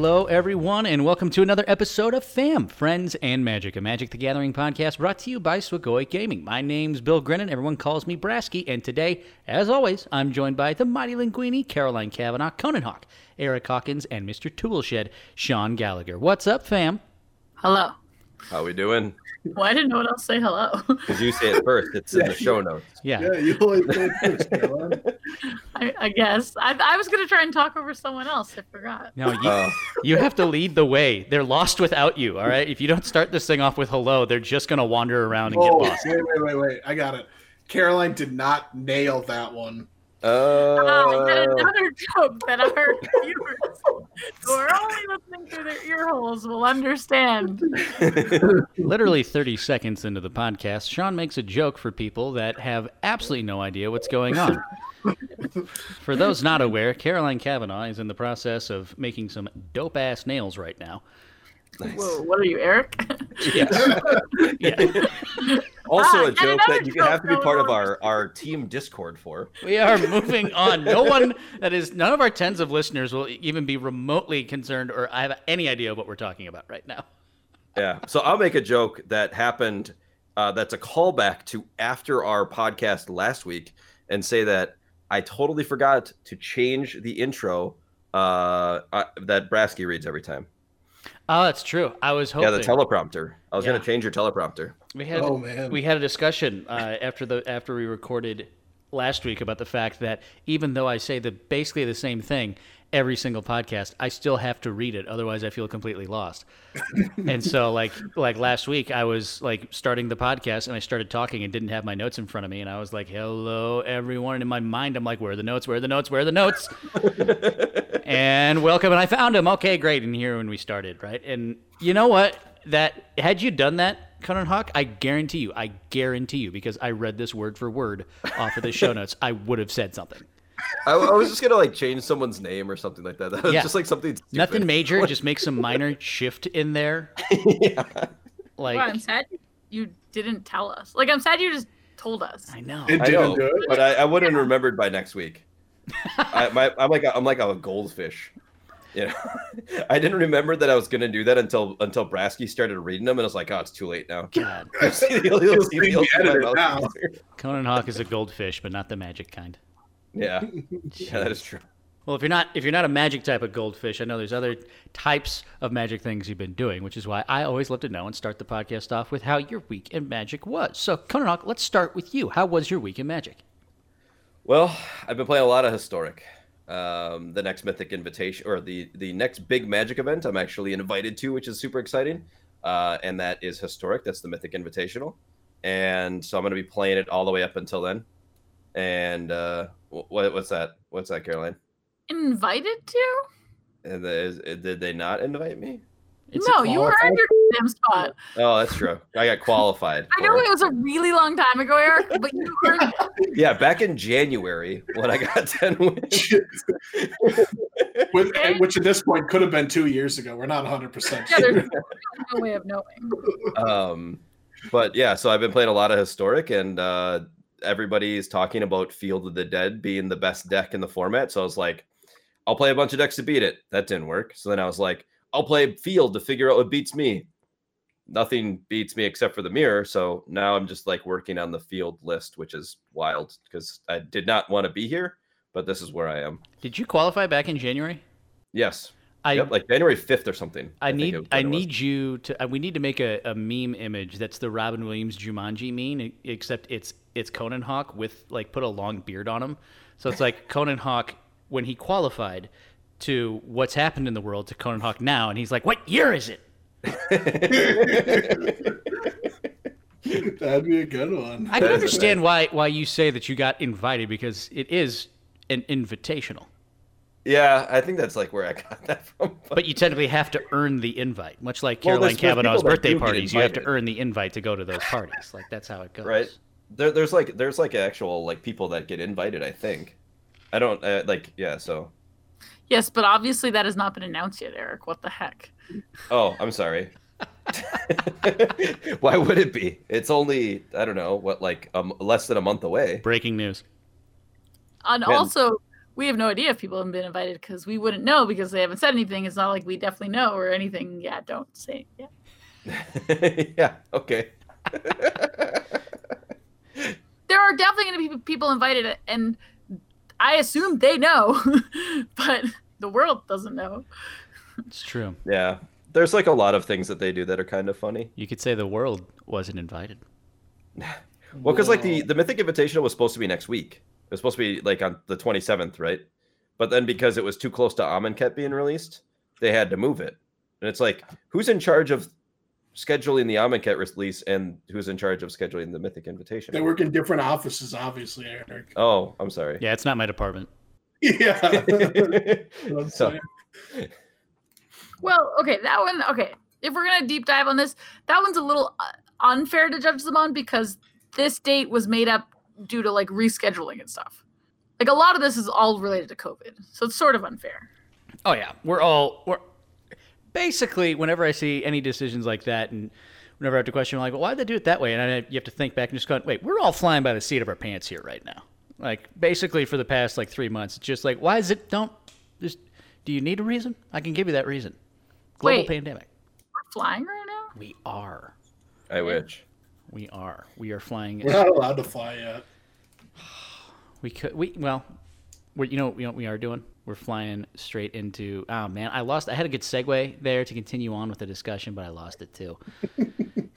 Hello, everyone, and welcome to another episode of FAM, Friends and Magic, a Magic the Gathering podcast brought to you by Swagoi Gaming. My name's Bill Grinnan. Everyone calls me Brasky, and today, as always, I'm joined by the Mighty Linguini, Caroline Kavanaugh, Conan Hawk, Eric Hawkins, and Mr. Toolshed, Sean Gallagher. What's up, fam? Hello. How are we doing? Well, I didn't know what else to say hello. Because you say it first. It's in the show notes. Yeah. Yeah, you always say it first, Caroline. I, I guess. I, I was going to try and talk over someone else. I forgot. No, you, Uh, you have to lead the way. They're lost without you, all right? If you don't start this thing off with hello, they're just going to wander around and get Oh, lost. wait, wait, wait, wait. I got it. Caroline did not nail that one. I got uh, another joke that our viewers who are only listening through their ear holes will understand. Literally 30 seconds into the podcast, Sean makes a joke for people that have absolutely no idea what's going on. for those not aware, Caroline Kavanaugh is in the process of making some dope ass nails right now. Whoa, what are you, Eric? Yes. yeah. also Ah, a joke that you have to be no part of our, our team Discord for. We are moving on. No one that is none of our tens of listeners will even be remotely concerned or I have any idea what we're talking about right now. Yeah. So I'll make a joke that happened uh, that's a callback to after our podcast last week and say that I totally forgot to change the intro uh, uh, that Brasky reads every time. Oh, that's true. I was hoping Yeah, the teleprompter. I was Yeah. going to change your teleprompter. We had Oh, man. we had a discussion uh, after the after we recorded last week about the fact that even though I say the basically the same thing every single podcast, I still have to read it. Otherwise, I feel completely lost. and so, like like last week, I was like starting the podcast and I started talking and didn't have my notes in front of me, and I was like, "Hello, everyone!" And in my mind, I'm like, "Where are the notes? Where are the notes? Where are the notes?" and welcome, and I found them. Okay, great. And here when we started, right? And you know what? That had you done that, Conan Hawk, I guarantee you, I guarantee you, because I read this word for word off of the show notes, I would have said something. I, I was just going to like change someone's name or something like that. That was Yeah. just like something stupid. Nothing major, just make some minor shift in there. yeah. Like Well, I'm sad you didn't tell us. Like, I'm sad you just told us. I know. It I didn't know, do it. but I, I wouldn't have remembered by next week. I, my, I'm like a, I'm like a goldfish. You know, I didn't remember that I was gonna do that until until Brasky started reading them, and I was like, oh, it's too late now. God, You'll you'll see the- now. Conan Hawk is a goldfish, but not the magic kind. Yeah, yeah, that is true. Well, if you're not if you're not a magic type of goldfish, I know there's other types of magic things you've been doing, which is why I always love to know and start the podcast off with how your week in magic was. So, Conan Hawk, let's start with you. How was your week in magic? Well, I've been playing a lot of historic. Um, the next Mythic Invitation or the the next big Magic event, I'm actually invited to, which is super exciting. Uh, and that is historic. That's the Mythic Invitational, and so I'm going to be playing it all the way up until then. And uh, wh- what what's that? What's that, Caroline? Invited to? And the, is, did they not invite me? It's no, you were qualified- in your damn spot. Oh, that's true. I got qualified. I know it. it was a really long time ago, Eric, but you earned it. Yeah, back in January when I got ten wins. Which, which at this point could have been two years ago. We're not 100% Yeah, sure. there's no way of knowing. um but yeah so i've been playing a lot of historic and uh everybody is talking about field of the dead being the best deck in the format so i was like i'll play a bunch of decks to beat it. That didn't work. So then i was like i'll play field to figure out what beats me. Nothing beats me except for the mirror so now i'm just like working on the field list which is wild because i did not want to be here but this is where i am. Did you qualify back in January? yes I yep, like january 5th or something I think need it- I need you to uh, we need to make a, a meme image that's the Robin Williams Jumanji meme except it's it's Conan Hawk with like put a long beard on him. So it's like Conan Hawk when he qualified to what's happened in the world to Conan Hawk now and he's like what year is it? That'd be a good one. I can understand why why you say that you got invited because it is an invitational. Yeah i think that's like where i got that from But you technically have to earn the invite, much like Well, Caroline there's- there's Kavanaugh's birthday parties. You have to earn the invite to go to those parties. Like that's how it goes. right there, there's like there's like actual like people that get invited i think i don't uh, like yeah so Yes, but obviously that has not been announced yet, Eric. What the heck? oh i'm sorry why would it be it's only i don't know what like um less than a month away Breaking news. And Man. also, we have no idea if people have been invited because we wouldn't know because they haven't said anything. It's not like we definitely know or anything. Yeah, don't say. Yeah. yeah. Okay. there are definitely going to be people invited, and I assume they know, but the world doesn't know. It's true. Yeah. There's like a lot of things that they do that are kind of funny. You could say the world wasn't invited. Well, because like the the Mythic Invitational was supposed to be next week. It was supposed to be like on the 27th, right? But then because it was too close to Amonkhet being released, they had to move it. And it's like, who's in charge of scheduling the Amonkhet release and who's in charge of scheduling the Mythic Invitation? They work in different offices, obviously, Eric. Oh, I'm sorry. Yeah, it's not my department. Yeah. so, Well, okay, that one. Okay, if we're gonna deep dive on this, that one's a little uh, unfair to judge them on because this date was made up due to like rescheduling and stuff. Like a lot of this is all related to COVID, so it's sort of unfair. Oh yeah, we're all we're basically whenever I see any decisions like that, and whenever I have to question, I'm like, well, why did they do it that way? And I, you have to think back and just go, wait, we're all flying by the seat of our pants here right now. Like basically for the past like three months, it's just like, why is it? Don't just. Do you need a reason? I can give you that reason. Global Wait. pandemic. We're flying right now. We are. I wish. We are. We are flying. We're not allowed to fly yet. We could. We well. We're, you know. You know what we are doing. We're flying straight into. Oh man, I lost. I had a good segue there to continue on with the discussion, but I lost it too. you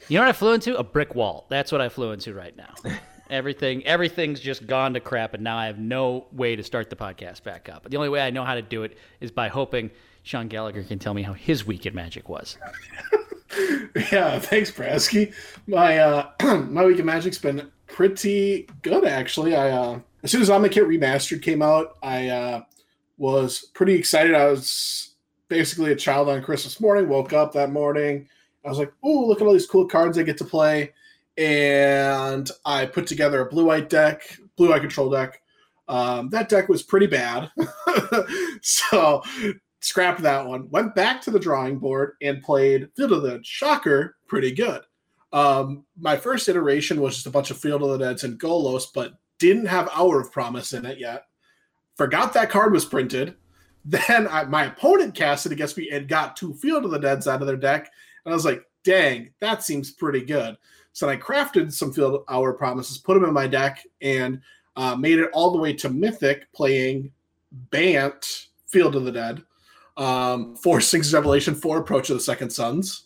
know what I flew into? A brick wall. That's what I flew into right now. Everything. Everything's just gone to crap, and now I have no way to start the podcast back up. But the only way I know how to do it is by hoping Sean Gallagher can tell me how his week at Magic was. Yeah, thanks, Brasky. My uh my week of magic's been pretty good actually. I uh as soon as Amonkhet Remastered came out, I uh was pretty excited. I was basically a child on Christmas morning, woke up that morning. I was like, oh, look at all these cool cards I get to play. And I put together a blue white deck, blue white control deck. Um, that deck was pretty bad. so scrapped that one. Went back to the drawing board and played Field of the Dead. Shocker, pretty good. Um, my first iteration was just a bunch of Field of the Deads and Golos, but didn't have Hour of Promise in it yet. Forgot that card was printed. Then I, my opponent cast it against me and got two Field of the Deads out of their deck. And I was like, dang, that seems pretty good. So I crafted some Field of Hour Promises, put them in my deck, and uh, made it all the way to Mythic playing Bant Field of the Dead um, Four Six Revelation, Four Approach of the Second Sons.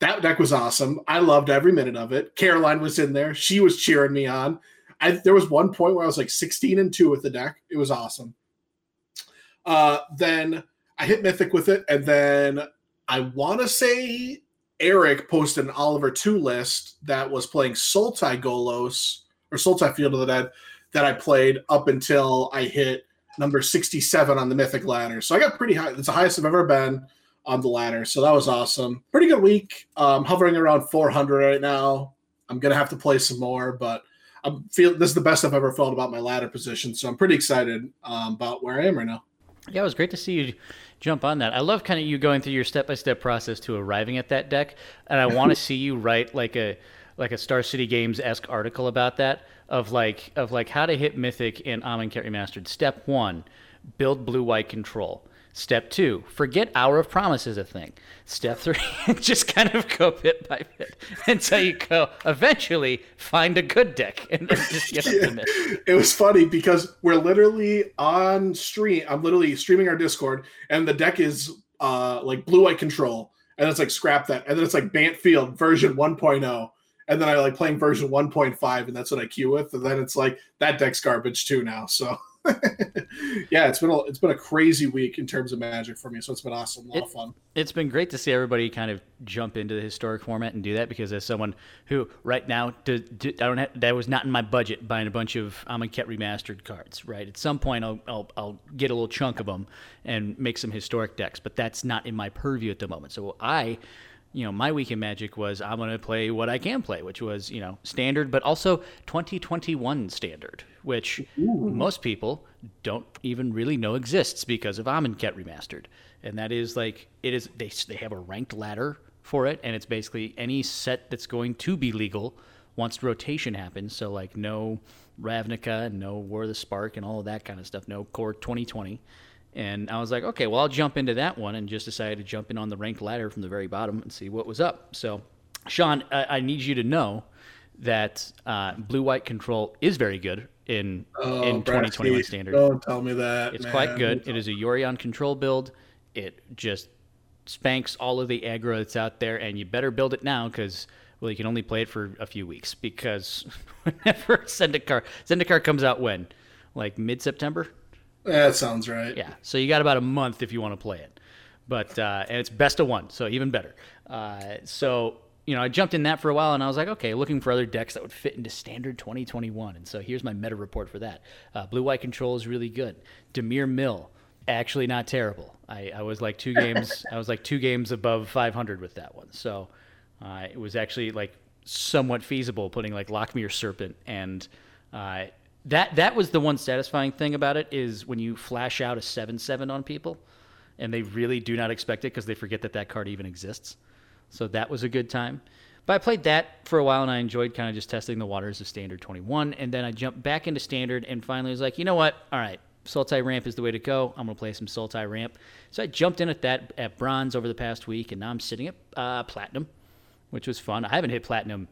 That deck was awesome. I loved every minute of it. Caroline was in there. She was cheering me on. I, there was one point where I was like 16 and 2 with the deck. It was awesome. Uh, then I hit Mythic with it. And then I want to say Eric posted an Oliver Tiu list that was playing Sultai Golos or Sultai Field of the Dead that I played up until I hit number 67 on the Mythic ladder. So I got pretty high. It's the highest I've ever been on the ladder. So that was awesome. Pretty good week. Um, hovering around 400 right now. I'm gonna have to play some more, but I'm feel this is the best I've ever felt about my ladder position. So I'm pretty excited um, about where I am right now. Yeah, it was great to see you jump on that. I love kind of you going through your step by step process to arriving at that deck, and I want to see you write like a like a Star City Games esque article about that of like of like how to hit Mythic in Amonkhet Remastered. Step one, build blue white control. Step two, forget Hour of Promise is a thing. Step three, just kind of go bit by bit until you go eventually find a good deck and then just get up to Mythic. It was funny because we're literally on stream. I'm literally streaming our Discord, and the deck is uh like blue white control, and it's like scrap that, and then it's like Bant Field version 1.0, and then I like playing version 1.5, and that's what I queue with, and then it's like that deck's garbage too now. So yeah, it's been a, it's been a crazy week in terms of Magic for me. So it's been awesome, a lot It- of fun. It's been great to see everybody kind of jump into the historic format and do that because as someone who right now do, do, I don't have, that was not in my budget buying a bunch of Amonkhet remastered cards. Right, at some point I'll, I'll I'll get a little chunk of them and make some historic decks, but that's not in my purview at the moment. So I. You know, my week in Magic was I'm going to play what I can play, which was, you know, standard, but also 2021 standard, which most people don't even really know exists because of Amonkhet Remastered. And that is like, it is, they, they have a ranked ladder for it, and it's basically any set that's going to be legal once rotation happens. So like no Ravnica, no War of the Spark, and all of that kind of stuff. No Core 2020. And I was like, okay, well, I'll jump into that one and just decided to jump in on the ranked ladder from the very bottom and see what was up. So, Sean, I, I need you to know that uh, blue white control is very good in Oh, in 2021 Brasky, standard. Don't tell me that. It's man. quite good. It is a Yorion control build. It just spanks all of the aggro that's out there, and you better build it now because well, you can only play it for a few weeks because whenever Zendikar Zendikar comes out when like mid September. That sounds right. Yeah, so you got about a month if you want to play it, but uh, and it's best of one, so even better. Uh, so you know, I jumped in that for a while, and I was like, okay, looking for other decks that would fit into standard 2021, and so here's my meta report for that. Uh, Blue white control is really good. Dimir Mill, actually not terrible. I, I was like two games, I was like two games above 500 with that one, so uh, it was actually like somewhat feasible putting like Lochmere Serpent and. Uh, that that was the one satisfying thing about it is when you flash out a seven seven on people, and they really do not expect it because they forget that that card even exists. So that was a good time. But I played that for a while and I enjoyed kind of just testing the waters of Standard 21. And then I jumped back into Standard and finally was like, you know what? All right, Sultai Ramp is the way to go. I'm going to play some Sultai Ramp. So I jumped in at that at Bronze over the past week and now I'm sitting at uh, Platinum, which was fun. I haven't hit Platinum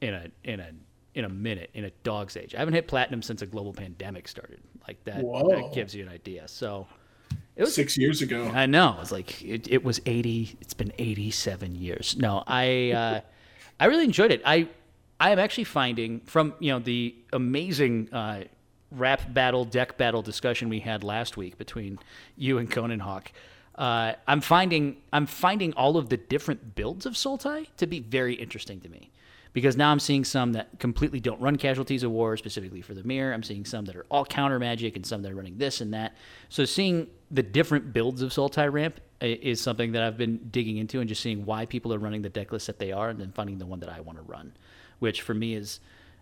in a in a in a minute in a dog's age. I haven't hit platinum since a global pandemic started. Like that, Whoa. that gives you an idea. So it was Six years ago. I know. It's like it, it was eighty. It's been eighty-seven years. No, I uh, I really enjoyed it. I I am actually finding from you know the amazing uh, rap battle deck battle discussion we had last week between you and Conan Hawk. Uh, I'm finding I'm finding all of the different builds of Sultai to be very interesting to me because now I'm seeing some that completely don't run casualties of war specifically for the mirror. I'm seeing some that are all counter magic and some that are running this and that. So seeing the different builds of Sultai Ramp is something that I've been digging into and just seeing why people are running the deck list that they are and then finding the one that I want to run, which for me is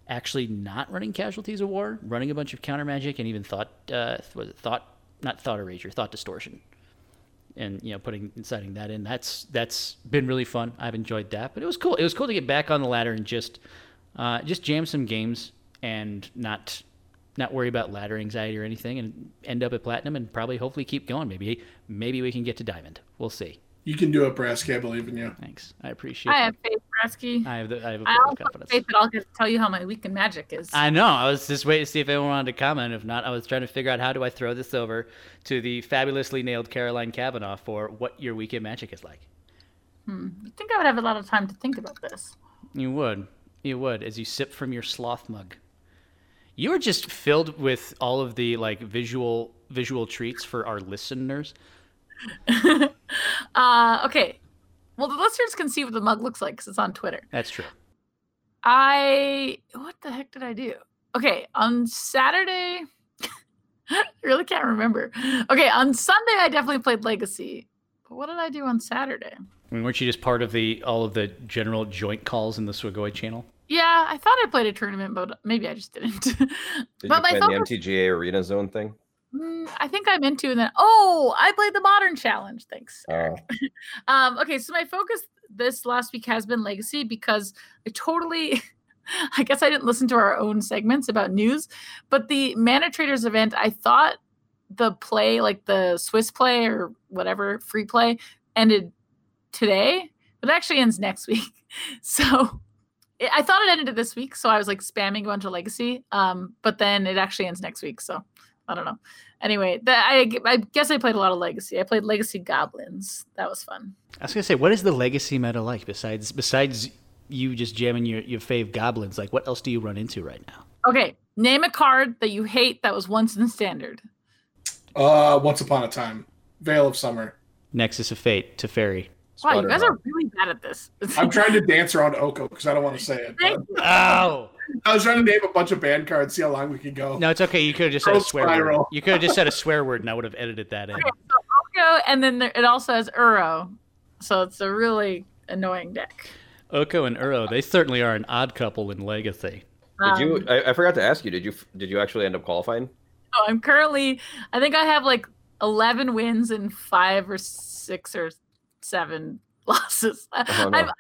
actually not running casualties of war, running a bunch of counter magic and even thought uh, was it thought not thought erasure, thought distortion and you know putting inciting that in. That's that's been really fun. I've enjoyed that but it was cool. It was cool to get back on the ladder and just uh, just jam some games and not not worry about ladder anxiety or anything and end up at platinum and probably hopefully keep going. Maybe maybe we can get to diamond. We'll see. You can do it, Brasky. I believe in you. thanks. I appreciate I have faith, I have the, i have a I also confidence faith that I'll get to tell you how my week in magic is. I know. I was just waiting to see if anyone wanted to comment. If not, I was trying to figure out how do I throw this over to the fabulously nailed Caroline Kavanaugh for what your weekend magic is like. I think I would have a lot of time to think about this. You would. You would, as you sip from your sloth mug. You are just filled with all of the like visual visual treats for our listeners. Uh, okay. Well, the listeners can see what the mug looks like because it's on Twitter. That's true. I what the heck did I do? Okay, on Saturday, I really can't remember. Okay, on Sunday I definitely played Legacy. But what did I do on Saturday? I mean, weren't you just part of the all of the general joint calls in the Swagoi channel? Yeah, I thought I played a tournament, but maybe I just didn't. Did but you play in the MTGA Arena Zone thing? Mm, I think I'm into that. Oh, I played the Modern Challenge. Thanks. Oh, Um, okay, so my focus this last week has been legacy because I totally I guess I didn't listen to our own segments about news, but the Mana Traders event, I thought the play, like the Swiss play or whatever free play, ended today, but it actually ends next week. So it- I thought it ended this week, so I was like spamming a bunch of legacy. Um, but then it actually ends next week, so I don't know. Anyway, I I, g- I guess I played a lot of legacy. I played Legacy Goblins. That was fun. I was gonna say, what is the legacy meta like besides besides you just jamming your your fave goblins? Like, what else do you run into right now? Okay, name a card that you hate that was once in standard. Uh, Once Upon a Time, Veil of Summer. Nexus of Fate, Teferi. Wow, you guys are really bad at this. I'm trying to dance around Oko because I don't want to say it. But Oh I was trying to name a bunch of band cards, see how long we could go. no, it's okay. You could have just said a Growth swear word. You could have just said a swear word, and I would have edited that in. Okay, so Oko, and then there, it also has Uro, so it's a really annoying deck. Oko and Uro, they certainly are an odd couple in Legacy. did you? Um, I, I forgot to ask you. Did you? Did you actually end up qualifying? so I'm currently, I think I have like 11 wins and five or six or seven losses. I- Oh, no. I've, I've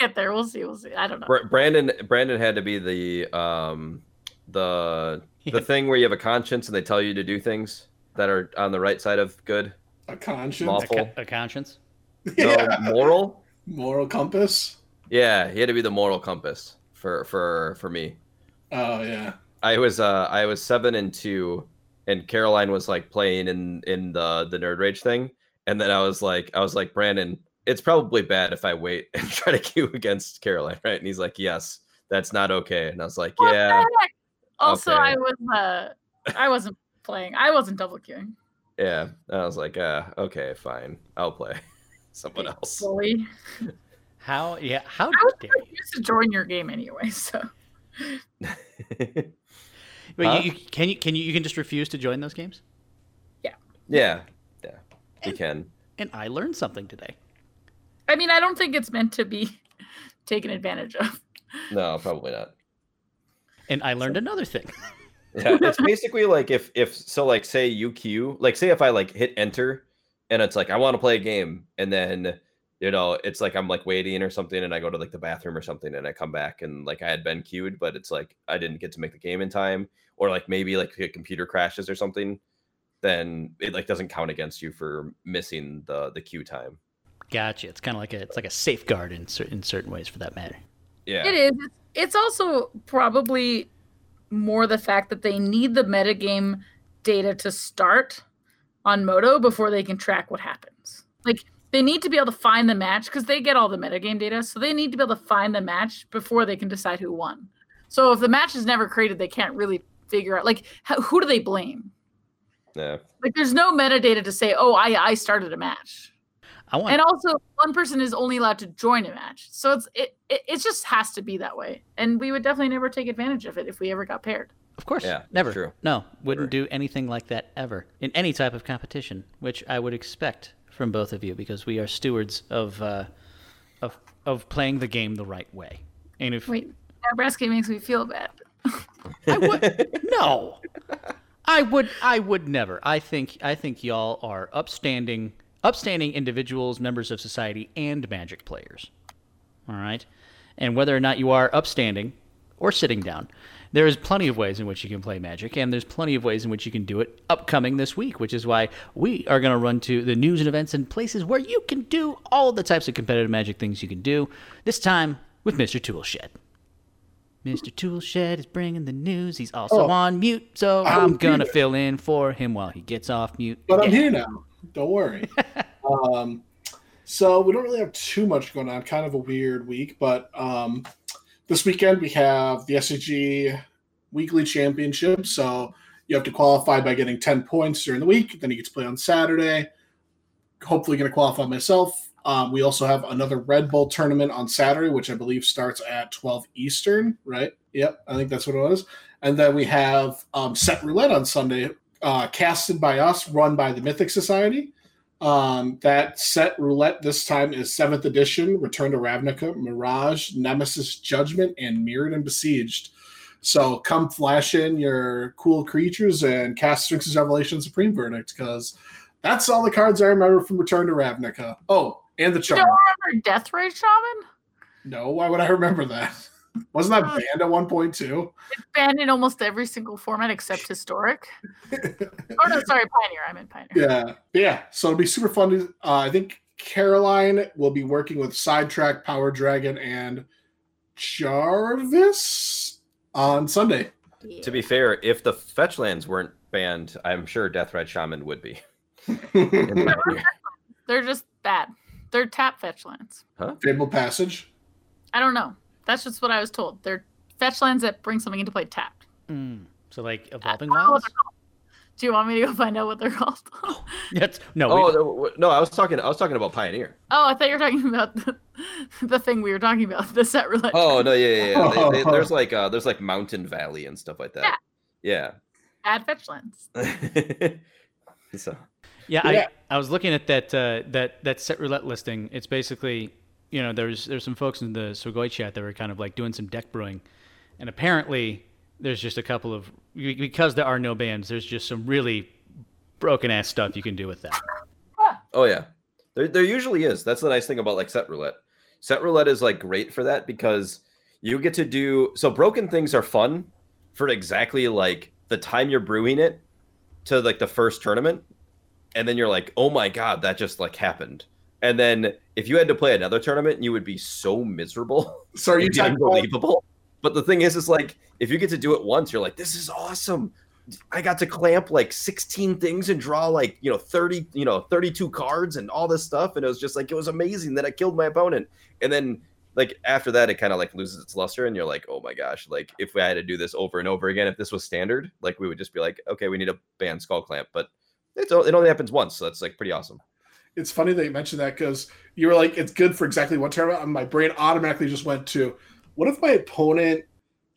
might get there. We'll see. We'll see. I don't know. Brandon Brandon had to be the um the the thing where you have a conscience and they tell you to do things that are on the right side of good. A conscience, Small- A, co- a conscience. No yeah. moral. moral compass. Yeah, he had to be the moral compass for for for me. Oh yeah. I was uh I was seven and two, and Caroline was like playing in in the the nerd rage thing, and then I was like I was like Brandon, it's probably bad if I wait and try to queue against Caroline, right? And he's like, yes, that's not okay, and I was like, yeah. Also, Okay. I was uh, I wasn't playing. I wasn't double queuing. yeah. And I was like, uh, okay, fine, I'll play someone else. Bully. How? Yeah. How I was dare you? used to join your game anyway, so But Huh? you, you can you can you you can just refuse to join those games? yeah, yeah, you can. And I learned something today. I mean, I don't think it's meant to be taken advantage of. No, probably not. And I learned another thing. Yeah, it's basically like if if so like say you queue like say if I like hit enter and it's like I want to play a game and then you know it's like I'm like waiting or something and I go to like the bathroom or something and I come back and like I had been queued but it's like I didn't get to make the game in time or like maybe like a computer crashes or something then it like doesn't count against you for missing the the queue time. Gotcha. It's kind of like a it's like a safeguard in certain in certain ways for that matter. Yeah. It is. It's- It's also probably more the fact that they need the metagame data to start on Moto before they can track what happens. Like they need to be able to find the match because they get all the metagame data, so they need to be able to find the match before they can decide who won. So if the match is never created, they can't really figure out like how, who do they blame? Yeah. Like there's no metadata to say, oh, I I started a match. I want and also one person is only allowed to join a match so it's it, it it just has to be that way and we would definitely never take advantage of it if we ever got paired Of course. Yeah, Never. true. No, wouldn't Never. do anything like that ever in any type of competition, which I would expect from both of you because we are stewards of uh, of of playing the game the right way. And if wait nebraska makes me feel bad I would no, I would I would never. I think I think y'all are upstanding upstanding individuals, members of society, and Magic players. All right, and whether or not you are upstanding or sitting down, there is plenty of ways in which you can play Magic, and there's plenty of ways in which you can do it upcoming this week, which is why we are going to run to the news and events and places where you can do all the types of competitive Magic things you can do. This time with Mr. Toolshed. Mr. Toolshed is bringing the news. He's also Oh. on mute, so I'm I'm gonna here. fill in for him while he gets off mute. But I'm here now. Don't worry. um, so we don't really have too much going on. Kind of a weird week, but um, this weekend we have the SCG Weekly Championship. So you have to qualify by getting 10 points during the week. Then you get to play on Saturday. Hopefully, going to qualify myself. Um, we also have another Red Bull tournament on Saturday, which I believe starts at 12 Eastern, right? Yep, I think that's what it was. And then we have um, Set Roulette on Sunday, uh, casted by us, run by the Mythic Society. Um, that set roulette this time is seventh edition, Return to Ravnica, Mirage, Nemesis Judgment, and Mirrodin Besieged. So come flash in your cool creatures and cast Sphinx's Revelation Supreme Verdict, because that's all the cards I remember from Return to Ravnica. Oh, and the you charm. don't remember Deathrite Shaman No, why would I remember that? Wasn't that Uh, banned at one 1.2? it's banned in almost every single format except historic oh no sorry pioneer i meant pioneer Yeah, yeah. So it'll be super fun. To, uh, I think Caroline will be working with Sidetrack, Power Dragon, and Jarvis on Sunday. To be fair, if the fetch lands weren't banned, I'm sure Deathrite Shaman would be. they're just bad they're tap fetch lands Huh? Fable Passage. i don't know that's just what i was told they're fetch lands that bring something into play tapped Mm, so like evolving I don't know what wilds. do you want me to go find out what they're called That's no. Oh no, I was talking. I was talking about Pioneer. Oh, I thought you were talking about the, the thing we were talking about, the set roulette. Oh no, yeah, yeah. yeah. They- Oh. they- there's like uh, there's like Mountain Valley and stuff like that. Yeah. Add fetch lands. so Yeah, Yeah. I, I was looking at that uh, that that set roulette listing. It's basically, you know, there's there's some folks in the Sugoi chat that were kind of like doing some deck brewing, and apparently there's just a couple of because there are no bans. There's just some really broken ass stuff you can do with that. Oh yeah, there there usually is. That's the nice thing about like set roulette. Set roulette is like great for that because you get to do so broken things are fun for exactly like the time you're brewing it to like the first tournament and then you're like oh my god that just like happened. And then if you had to play another tournament you would be so miserable. So are you It'd be talking about, unbelievable. But the thing is is like if you get to do it once you're like this is awesome. I got to clamp like 16 things and draw like you know 30 you know 32 cards and all this stuff. And it was just like it was amazing that i killed my opponent. And then like after that it kind of like loses its luster and you're like oh my gosh like if we had to do this over and over again if this was standard like we would just be like okay we need a ban skull clamp but it's, it only happens once so that's like pretty awesome it's funny that you mentioned that because you were like, it's good for exactly one tournament. And my brain automatically just went to, what if my opponent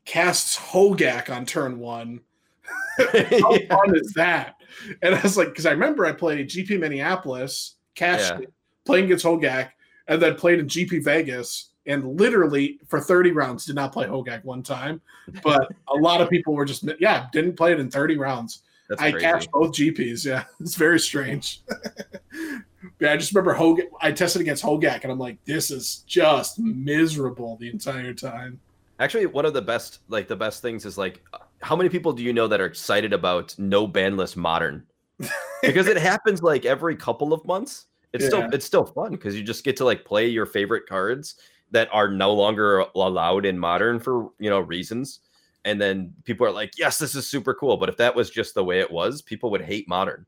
casts Hogak on turn one? How Yeah. fun is that? And I was like, because I remember I played GP Minneapolis, cashed Yeah. it, playing against Hogak, and then played in GP Vegas, and literally for 30 rounds did not play Hogak one time. But a lot of people were just, yeah, didn't play it in 30 rounds. That's I crazy. cashed both GPs. Yeah, it's very strange. yeah, I just remember Hogak. I tested against Hogak, and I'm like, this is just miserable the entire time. Actually, one of the best, like the best things is like, how many people do you know that are excited about no ban list modern? Because it happens like every couple of months. It's Yeah. still it's still fun because you just get to like play your favorite cards that are no longer allowed in modern for you know reasons. And then people are like, yes, this is super cool. But if that was just the way it was, people would hate modern.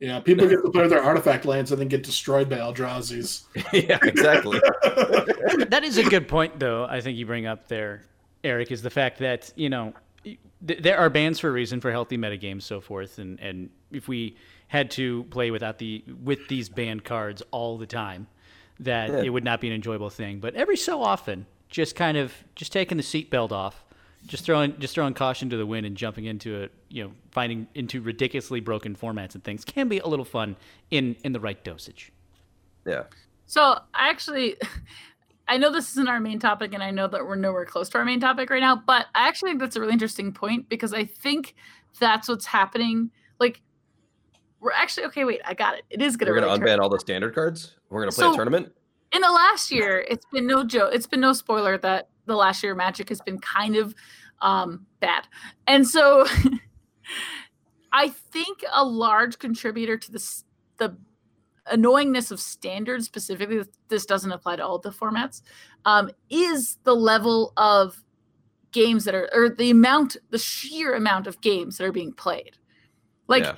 Yeah, people get to play their artifact lands and then get destroyed by Eldrazi's. yeah, exactly. that is a good point, though. I think you bring up there, Eric, is the fact that you know th- there are bans for a reason for healthy metagames, so forth, and and if we had to play without the with these banned cards all the time, that Yeah. it would not be an enjoyable thing. But every so often, just kind of just taking the seatbelt off, just throwing just throwing caution to the wind and jumping into it, you know, finding into ridiculously broken formats and things can be a little fun in in the right dosage. yeah. So I actually, I know this isn't our main topic, and I know that we're nowhere close to our main topic right now. But I actually think that's a really interesting point because I think that's what's happening. Like, we're actually okay. Wait, I got it. It is gonna We're gonna really unban all the standard cards. We're gonna play So- a tournament. in the last year, it's been no joke. It's been no spoiler that the last year Magic has been kind of um, bad, and so I think a large contributor to this the annoyingness of standards specifically. This doesn't apply to all the formats. Um, is the level of games that are or the amount, the sheer amount of games that are being played. Like yeah.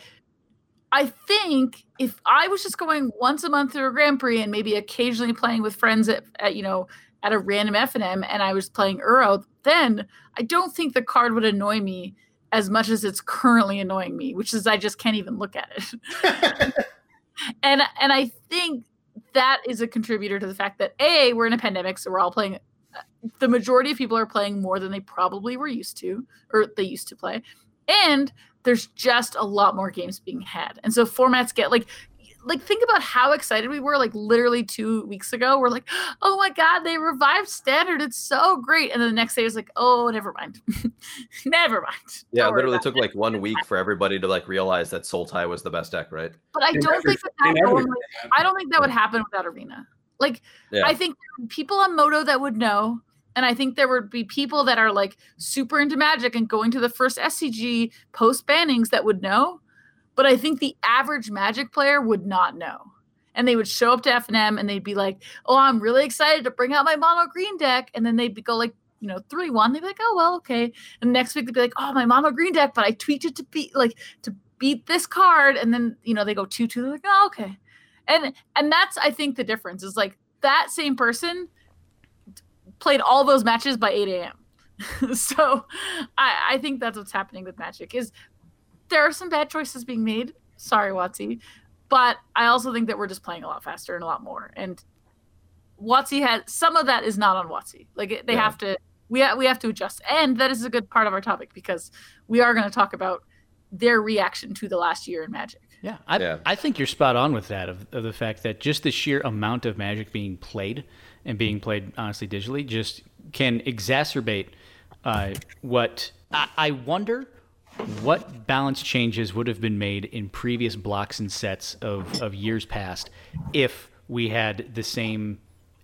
I think if I was just going once a month to a Grand Prix and maybe occasionally playing with friends at, at you know at a random F and I was playing Uro, then I don't think the card would annoy me as much as it's currently annoying me, which is I just can't even look at it. and and I think that is a contributor to the fact that a we're in a pandemic, so we're all playing. Uh, the majority of people are playing more than they probably were used to, or they used to play, and there's just a lot more games being had. And so formats get like like think about how excited we were like literally 2 weeks ago. We're like, "Oh my god, they revived standard. It's so great." And then the next day it's like, "Oh, never mind." never mind. Yeah, it literally about took like one week for everybody to like realize that Sultai was the best deck, right? But I don't think that, that every normally, I don't think that would happen without Arena. Like Yeah. I think there would be people on Moto that would know, and I think there would be people that are like super into Magic and going to the first SCG post bannings that would know. But I think the average Magic player would not know. And they would show up to FNM and they'd be like, "Oh, I'm really excited to bring out my mono green deck," and then they'd go like, you know, three one. They'd be like, "Oh well, okay." And next week they'd be like, "Oh, my mono green deck, but I tweaked it to beat like to beat this card," and then you know they go two two. They're like, "Oh, okay." And and that's I think the difference is like that same person played all those matches by 8 a.m. so I, I think that's what's happening with Magic is there are some bad choices being made. Sorry, Watsy. But I also think that we're just playing a lot faster and a lot more. And Watsy has some of that is not on Watsy. Like they Yeah. have to we ha- we have to adjust. And that is a good part of our topic because we are going to talk about their reaction to the last year in Magic. Yeah, I, Yeah. I think you're spot on with that of, of the fact that just the sheer amount of Magic being played and being played honestly digitally just can exacerbate uh, what I, I wonder what balance changes would have been made in previous blocks and sets of, of years past if we had the same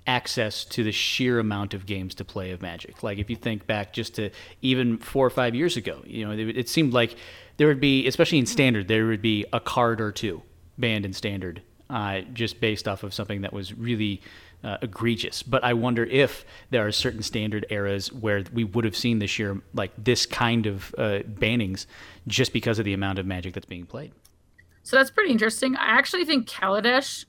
access to the sheer amount of games to play of Magic. Like if you think back just to even four or five years ago, you know, it, it seemed like there would be, especially in standard, there would be a card or two banned in standard, uh, just based off of something that was really uh, egregious. But I wonder if there are certain standard eras where we would have seen this year like this kind of uh, bannings just because of the amount of Magic that's being played. So that's pretty interesting. I actually think Kaladesh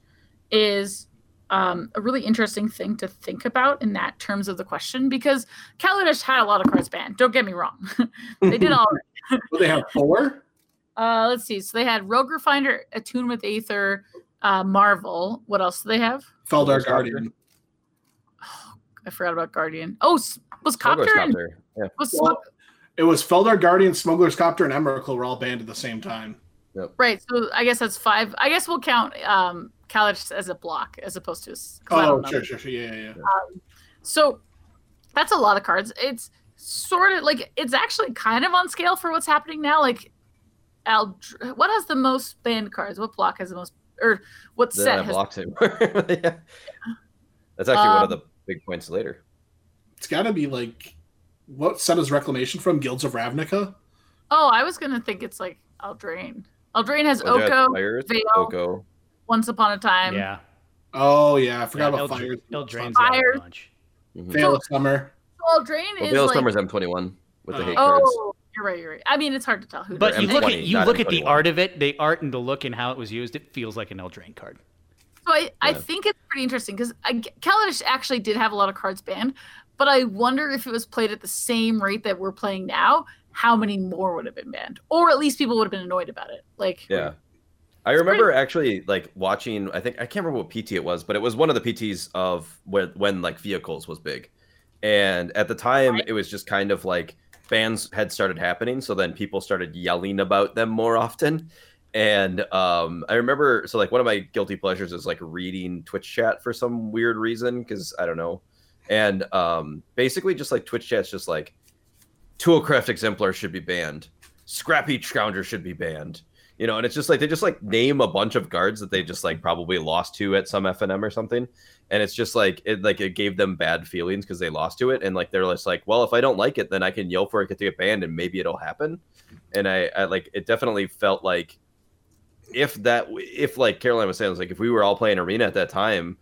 is um, a really interesting thing to think about in that terms of the question because Kaladesh had a lot of cards banned. Don't get me wrong; they did all right. Well, they have four. Uh, let's see. So they had Rogue Refiner, Attune with Aether, uh, Marvel. What else do they have? Feldar Feldar Guardian. I forgot about Guardian. Oh, s- was Smuggler's Copter and Copter. Yeah. was Well, it was Feldar Guardian, Smuggler's Copter, and Emrakul were all banned at the same time. right. So I guess that's five. I guess we'll count um, Kaladesh as a block as opposed to. a s- Oh, sure, sure, sure. Yeah, yeah, yeah. So that's a lot of cards. It's sort of like it's actually kind of on scale for what's happening now. Like, Al, what has the most banned cards? What block has the most, or what They set don't has? blocks anymore. yeah. That's actually one of Um, the big points later. It's got to be like what set is Reclamation from? Guilds of Ravnica. Oh, I was gonna think it's like Eldraine. Eldraine has Oh, Oko. Fires, Veil. Oko. Once upon a time. yeah, Oh yeah, I forgot yeah, about Eldra- Fires. Eldraine's got a Fires. bunch. Mhm. Veil of Summer. So Eldraine Well, is Veil of like. Summer's M21 with the Oh. hate cards. You're right. You're right. I mean, it's hard to tell who. But you look at you look at the art of it, the art and the look and how it was used. It feels like an Eldraine card. So I, I think it's pretty interesting because Kaladesh actually did have a lot of cards banned, but I wonder if it was played at the same rate that we're playing now, how many more would have been banned, or at least people would have been annoyed about it. Like, Yeah. I remember actually like watching. I think I can't remember what PT it was, but it was one of the PTs of when when like vehicles was big, and at the time Right. it was just kind of like bans had started happening, so then people started yelling about them more often. And um, I remember, so like one of my guilty pleasures is like reading Twitch chat for some weird reason because I don't know, and um, basically just like Twitch chat's just like Toolcraft Exemplar should be banned, Scrappy Scrounger should be banned, you know, and it's just like they just like name a bunch of guards that they just like probably lost to at some FNM or something, and it's just like it like it gave them bad feelings because they lost to it, and like they're just like, well, if I don't like it, then I can yell for it to get banned, and maybe it'll happen, and I, I like it definitely felt like if that if like Caroline was saying, was like if we were all playing arena at that time.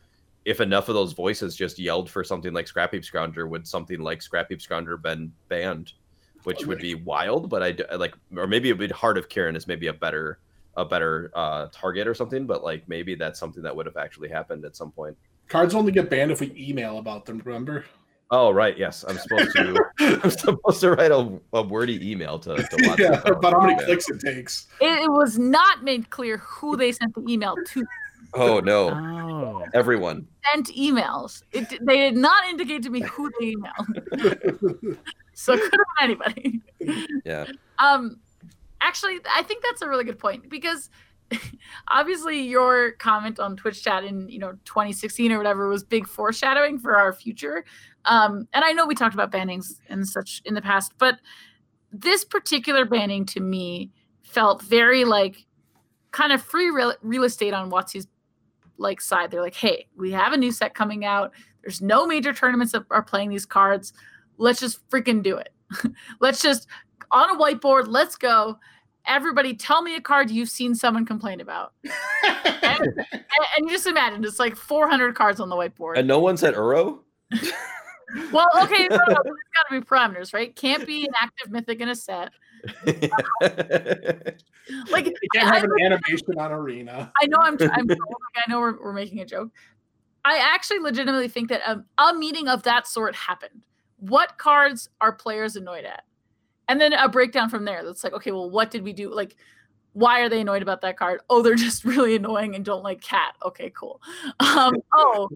If enough of those voices just yelled for something like Scrap Heap Scrounger, would something like Scrap Heap Scrounger been banned? which would be wild. But I like, or maybe it'd be Heart of Kiran is maybe a better a better uh, target or something. But like maybe that's something that would have actually happened at some point. Cards only get banned if we email about them. Remember? Oh right, yes, I'm supposed to. I'm supposed to write a, a wordy email to, to lots yeah, about how many Yeah. clicks it takes. it, it was not made clear who they sent the email to. Oh no, Oh, everyone. Sent emails. It, they did not indicate to me who they emailed, so it could have been anybody. Yeah, Um, actually, I think that's a really good point because obviously your comment on Twitch chat in you know 2016 or whatever was big foreshadowing for our future. Um, and I know we talked about bannings and such in the past, but this particular banning to me felt very like kind of free real, real estate on Watsy's like side. They're like, hey, we have a new set coming out. There's no major tournaments that are playing these cards. Let's just freaking do it. Let's just on a whiteboard. Let's go. Everybody, tell me a card you've seen someone complain about. And, and you just imagine it's like 400 cards on the whiteboard. and no one said Uro. well, okay, no, no, there's got to be parameters, right? Can't be an active mythic in a set. Like You can't I, have an animation on Arena. I know I'm, I'm like, I know we're, we're making a joke. I actually legitimately think that a, a meeting of that sort happened. What cards are players annoyed at? And then a breakdown from there. That's like, okay, well, what did we do? Like, why are they annoyed about that card? Oh, they're just really annoying and don't like cat. Okay, cool. Um, oh,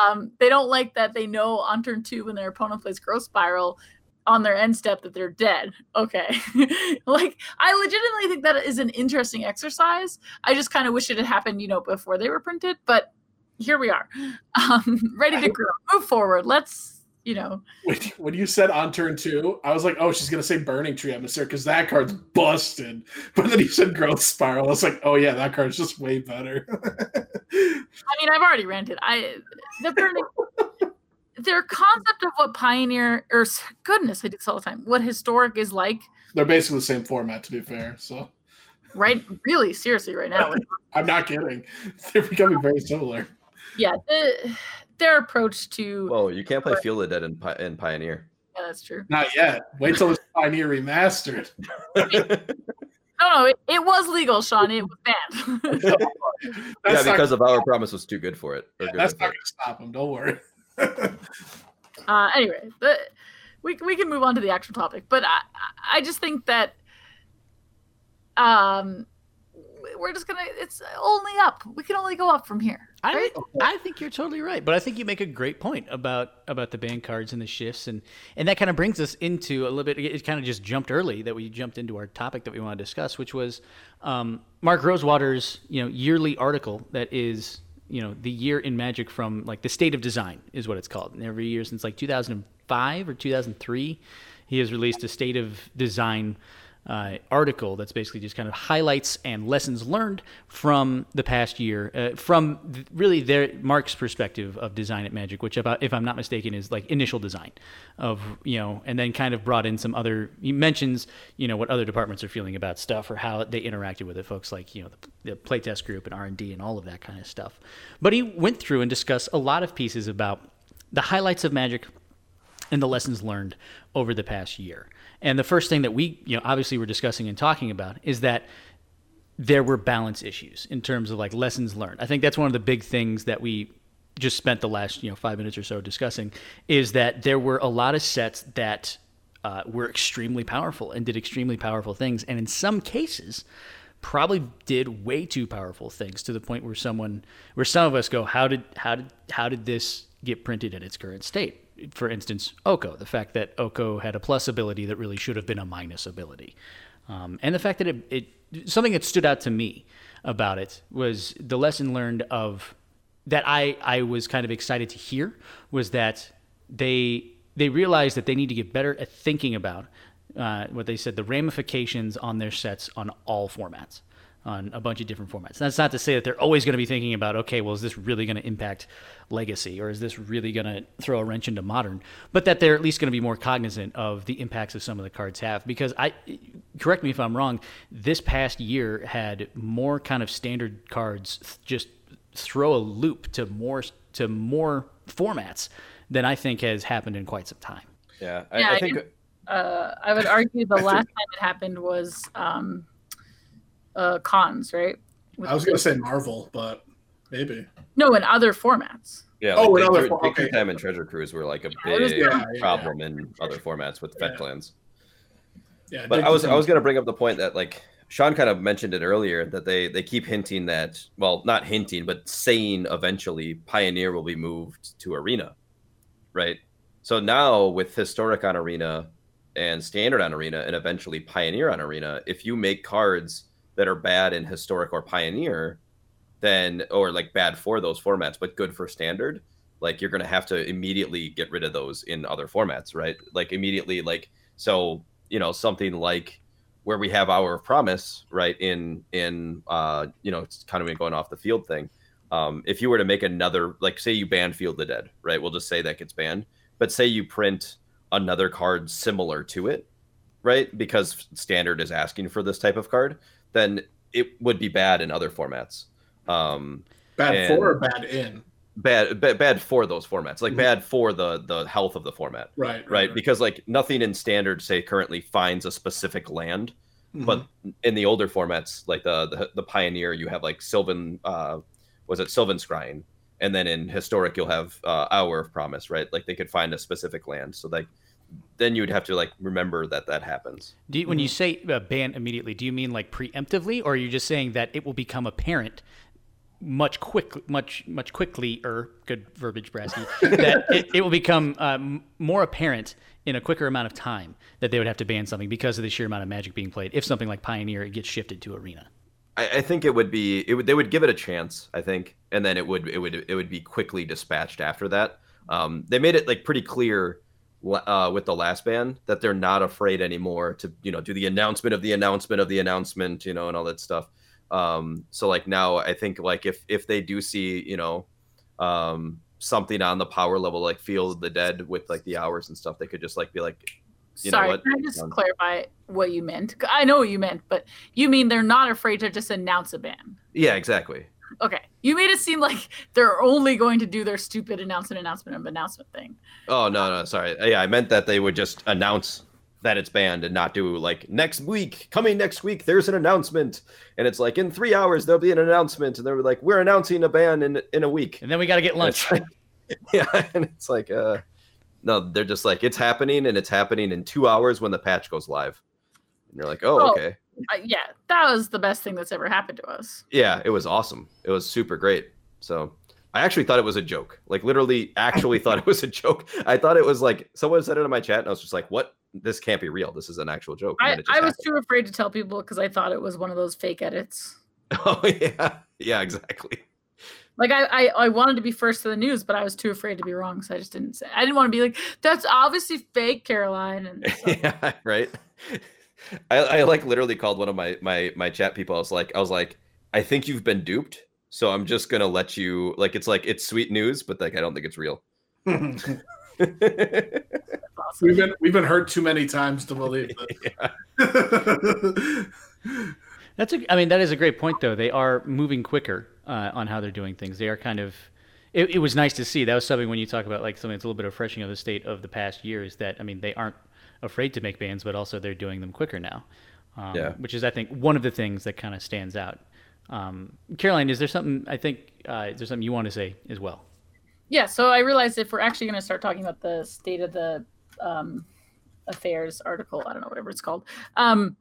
um, they don't like that they know on turn two when their opponent plays growth spiral on their end step that they're dead. Okay. like I legitimately think that is an interesting exercise. I just kind of wish it had happened, you know, before they were printed, but here we are. Um, ready to grow. Move forward. Let's, you know. When, you said on turn two, I was like, oh, she's gonna say Burning Tree Emissary because that card's busted. But then you said Growth Spiral. I was like, oh yeah, that card's just way better. I mean, I've already ranted. I the burning their concept of what Pioneer or goodness, I do this all the time. What historic is like. They're basically the same format, to be fair. So right, really seriously, right now. I'm not kidding. They're becoming very similar. Yeah, the, their approach to. Whoa, you can't play Field of Dead in, in Pioneer. Yeah, that's true. Not yet. Wait till it's Pioneer remastered. no, no, it, it, was legal, Sean. It was banned. yeah, because Hour of Promise was too good for it. Yeah, that's not going to stop them. Don't worry. uh, anyway, but we we can move on to the actual topic. But I I just think that um we're just gonna it's only up we can only go up from here right? I, I think you're totally right but i think you make a great point about about the banned cards and the shifts and and that kind of brings us into a little bit it kind of just jumped early that we jumped into our topic that we want to discuss which was um, mark rosewater's you know yearly article that is you know the year in magic from like the state of design is what it's called and every year since like 2005 or 2003 he has released a state of design uh, article that's basically just kind of highlights and lessons learned from the past year, uh, from th- really their Mark's perspective of design at Magic, which, about, if I'm not mistaken, is like initial design of you know, and then kind of brought in some other. He mentions you know what other departments are feeling about stuff or how they interacted with it, folks like you know the, the playtest group and R and D and all of that kind of stuff. But he went through and discussed a lot of pieces about the highlights of Magic and the lessons learned over the past year. And the first thing that we, you know, obviously we're discussing and talking about is that there were balance issues in terms of like lessons learned. I think that's one of the big things that we just spent the last, you know, 5 minutes or so discussing is that there were a lot of sets that uh, were extremely powerful and did extremely powerful things and in some cases probably did way too powerful things to the point where someone where some of us go how did how did how did this get printed in its current state for instance, Oko, the fact that Oko had a plus ability that really should have been a minus ability. Um, and the fact that it, it, something that stood out to me about it was the lesson learned of that I, I was kind of excited to hear was that they they realized that they need to get better at thinking about uh, what they said the ramifications on their sets on all formats on a bunch of different formats. That's not to say that they're always going to be thinking about, okay, well, is this really going to impact legacy or is this really going to throw a wrench into modern? But that they're at least going to be more cognizant of the impacts of some of the cards have. Because I, correct me if I'm wrong, this past year had more kind of standard cards just throw a loop to more to more formats than I think has happened in quite some time. Yeah, I, yeah, I think. I, uh, I would argue the last time it happened was. Um, uh, Khans, right? With I was going to say Marvel, but maybe. No, in other formats. Yeah. Oh, like in other formats. Okay. Time and Treasure Cruise were like a big yeah, problem yeah. in other formats with Fed clans. Yeah. But I was I was going to bring up the point that like Sean kind of mentioned it earlier that they they keep hinting that well not hinting but saying eventually Pioneer will be moved to Arena, right? So now with Historic on Arena and Standard on Arena and eventually Pioneer on Arena, if you make cards that are bad in historic or pioneer, then or like bad for those formats, but good for standard, like you're gonna have to immediately get rid of those in other formats, right? Like immediately, like so, you know, something like where we have our Promise, right? In in uh, you know, it's kind of going off the field thing. Um, if you were to make another, like say you ban Field the Dead, right? We'll just say that gets banned. But say you print another card similar to it, right? Because standard is asking for this type of card, then it would be bad in other formats. Um, bad for or bad in? Bad, bad, bad for those formats. Like mm-hmm. bad for the the health of the format. Right, right, right. Because like nothing in standard say currently finds a specific land, mm-hmm. but in the older formats, like the the, the pioneer, you have like Sylvan. Uh, was it Sylvan Scrying? And then in historic, you'll have uh, Hour of Promise, right? Like they could find a specific land. So like then you'd have to like remember that that happens. Do you, when you mm-hmm. say uh, ban immediately, do you mean like preemptively, or are you just saying that it will become apparent much quick, much much quickly, or good verbiage, Brasky, that it, it, will become um, more apparent in a quicker amount of time that they would have to ban something because of the sheer amount of Magic being played. If something like Pioneer gets shifted to Arena, I, I think it would be it would they would give it a chance, I think, and then it would it would it would be quickly dispatched after that. Um, they made it like pretty clear uh, with the last band that they're not afraid anymore to you know do the announcement of the announcement of the announcement you know and all that stuff um so like now i think like if if they do see you know um something on the power level like Field of the Dead with like the hours and stuff. They could just like be like, you know Sorry, can I just Um, clarify what you meant? I know what you meant, but you mean they're not afraid to just announce a ban. yeah, exactly. Okay. You made it seem like they're only going to do their stupid announcement, announcement, of announcement thing. Oh no, no, sorry. Yeah, I meant that they would just announce that it's banned and not do like next week, coming next week, there's an announcement, and it's like in three hours there'll be an announcement, and they're like, we're announcing a ban in in a week. And then we got to get lunch. it's like- yeah, and it's like, uh, no, they're just like it's happening, and it's happening in two hours when the patch goes live, and you're like, oh, Oh. okay, Uh, yeah, that was the best thing that's ever happened to us. yeah, it was awesome. It was super great. So. I actually thought it was a joke. Like literally, actually thought it was a joke. I thought it was like someone said it in my chat, and I was just like, "What? This can't be real. This is an actual joke." I, then it just I was happened. too afraid to tell people because I thought it was one of those fake edits. Oh yeah, yeah, exactly. Like I, I, I wanted to be first to the news, but I was too afraid to be wrong, so I just didn't say. I didn't want to be like, "That's obviously fake, Caroline." And so- yeah, right. I, I like literally called one of my my my chat people. I was like, I was like, I think you've been duped. So I'm just gonna let you like it's like it's sweet news, but like I don't think it's real. we've been we've been hurt too many times to believe that. That's a. I mean, that is a great point, though. They are moving quicker uh, on how they're doing things. They are kind of. It, it was nice to see. That was something when you talk about like something that's a little bit refreshing of the state of the past years. That I mean, they aren't afraid to make bans, but also they're doing them quicker now. Um, Yeah. Which is, I think, one of the things that kind of stands out. Um, Caroline, is there something? I think uh, is there something you want to say as well? Yeah, so I realized if we're actually going to start talking about the state of the um, affairs article, I don't know whatever it's called. Um,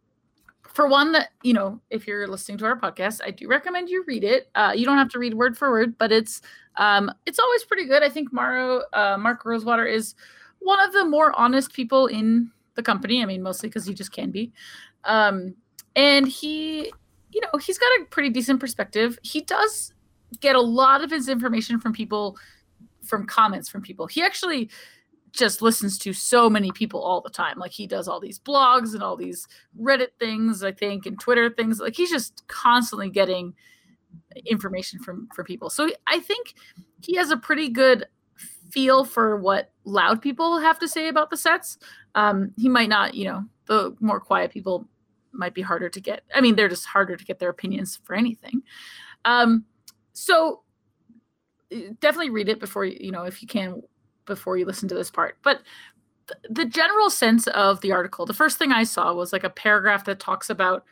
for one, that you know, if you're listening to our podcast, I do recommend you read it. Uh, you don't have to read word for word, but it's um, it's always pretty good. I think Maro, uh, Mark Rosewater is one of the more honest people in the company. I mean, mostly because he just can be, um, and he, you know, he's got a pretty decent perspective. He does get a lot of his information from people from comments from people. He actually just listens to so many people all the time. Like he does all these blogs and all these Reddit things, I think, and Twitter things. Like he's just constantly getting information from from people. So I think he has a pretty good feel for what loud people have to say about the sets. Um, he might not, you know, the more quiet people might be harder to get. I mean, they're just harder to get their opinions for anything. Um, so uh, definitely read it before you you know if you can before you listen to this part but th- the general sense of the article the first thing i saw was like a paragraph that talks about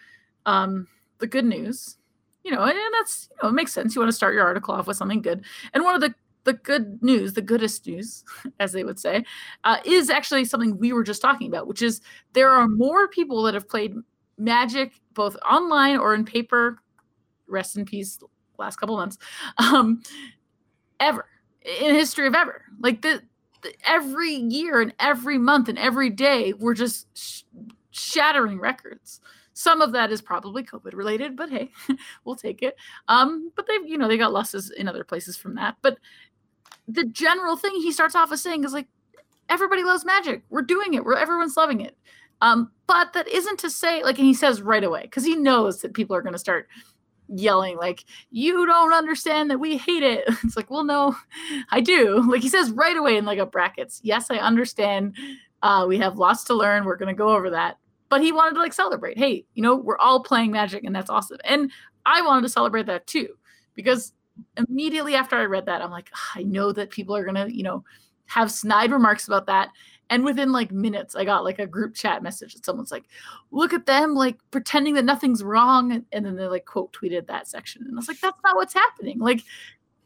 um, the good news you know and that's you know it makes sense you want to start your article off with something good and one of the the good news the goodest news as they would say uh, is actually something we were just talking about which is there are more people that have played magic both online or in paper rest in peace last couple months um ever in history of ever. Like the, the every year and every month and every day we're just sh- shattering records. Some of that is probably covid related but hey we'll take it. Um but they've you know they got losses in other places from that. But the general thing he starts off with saying is like everybody loves magic. We're doing it. We're everyone's loving it. Um but that isn't to say like and he says right away because he knows that people are going to start yelling like you don't understand that we hate it. It's like well no i do. Like he says right away in like a brackets yes i understand. Uh we have lots to learn. We're going to go over that. But he wanted to like celebrate. Hey you know we're all playing magic and that's awesome. And i wanted to celebrate that too because immediately after i read that i'm like "Ah, i know that people are to you know have snide remarks about that. And within like minutes i got like a group chat message that someone's like look at them like pretending that nothing's wrong. And, and then they like quote tweeted that section. And i was like that's not what's happening. Like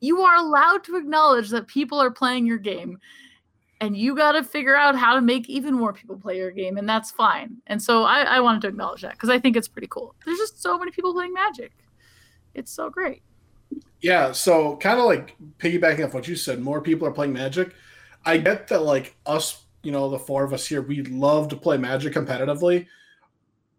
you are allowed to acknowledge that people are playing your game and you got to figure out how to make even more people play your game and that's fine. And so i, I wanted to acknowledge that because i think it's pretty cool. There's just so many people playing magic. It's so great Yeah, so kind of like piggybacking off what you said, more people are playing Magic. I get that, like us, you know, the four of us here, we love to play Magic competitively.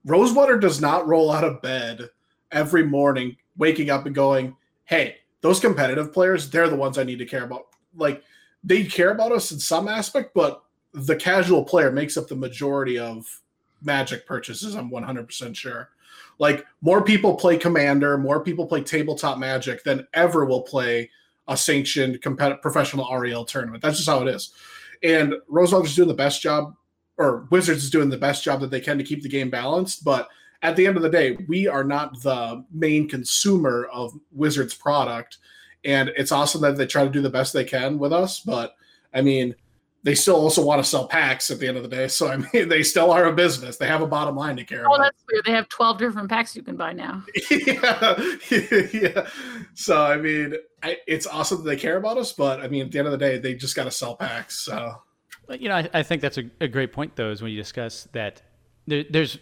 Rosewater does not roll out of bed every morning, waking up and going, "Hey, those competitive players, they're the ones I need to care about." Like they care about us in some aspect, but the casual player makes up the majority of Magic purchases. I'm 100% sure. Like more people play Commander, more people play tabletop Magic than ever will play a sanctioned competitive professional REL tournament. That's just how it is. And Rosewater is doing the best job, or Wizards is doing the best job that they can to keep the game balanced. But at the end of the day, we are not the main consumer of Wizards product. And it's awesome that they try to do the best they can with us. But I mean, they still also want to sell packs at the end of the day. So I mean, they still are a business. They have a bottom line to care Oh, about. that's weird. They have 12 different packs you can buy now. yeah, yeah. So I mean, I, it's awesome that they care about us, but I mean, at the end of the day, they just got to sell packs. So But, you know, I, I think that's a, a great point, though, is when you discuss that there, there's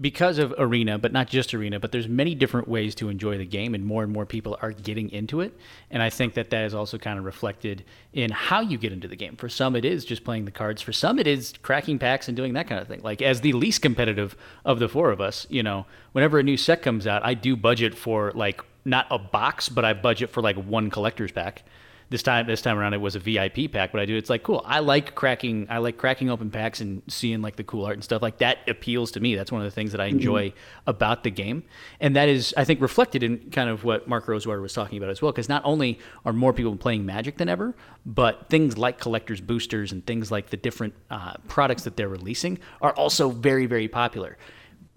because of arena, but not just arena, but there's many different ways to enjoy the game, and more and more people are getting into it. And I think that that is also kind of reflected in how you get into the game. For some, it is just playing the cards. For some, it is cracking packs and doing that kind of thing. Like as the least competitive of the four of us, you know, whenever a new set comes out, I do budget for like not a box, but I budget for like one collector's pack this time this time around it was a VIP pack, but I do it's like cool. I like cracking I like cracking open packs and seeing like the cool art and stuff like that appeals to me. That's one of the things that I enjoy about the game. And that is I think reflected in kind of what Mark Rosewater was talking about as well because not only are more people playing Magic than ever, but things like collectors boosters and things like the different uh, products that they're releasing are also very very popular.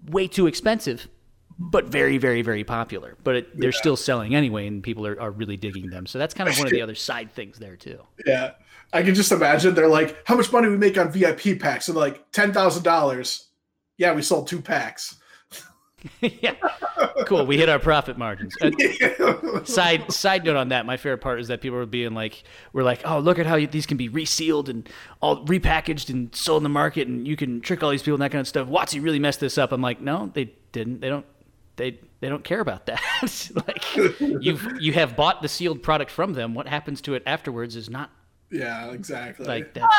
Way too expensive, but very, very, very popular. But it, they're still selling anyway, and people are, are really digging them. So that's kind of one of the other side things there too. yeah, I can just imagine they're like, "How much money we make on VIP packs?" And like ten thousand dollars. Yeah, we sold two packs. yeah, cool. We hit our profit margins. Uh, side side note on that, my favorite part is that people are being like, we're like, oh, look at how you, these can be resealed and all repackaged and sold in the market, and you can trick all these people and that kind of stuff. WotC really messed this up. I'm like, no, they didn't. They don't. They they don't care about that. like you've you have bought the sealed product from them. What happens to it afterwards is not yeah, exactly. like that's.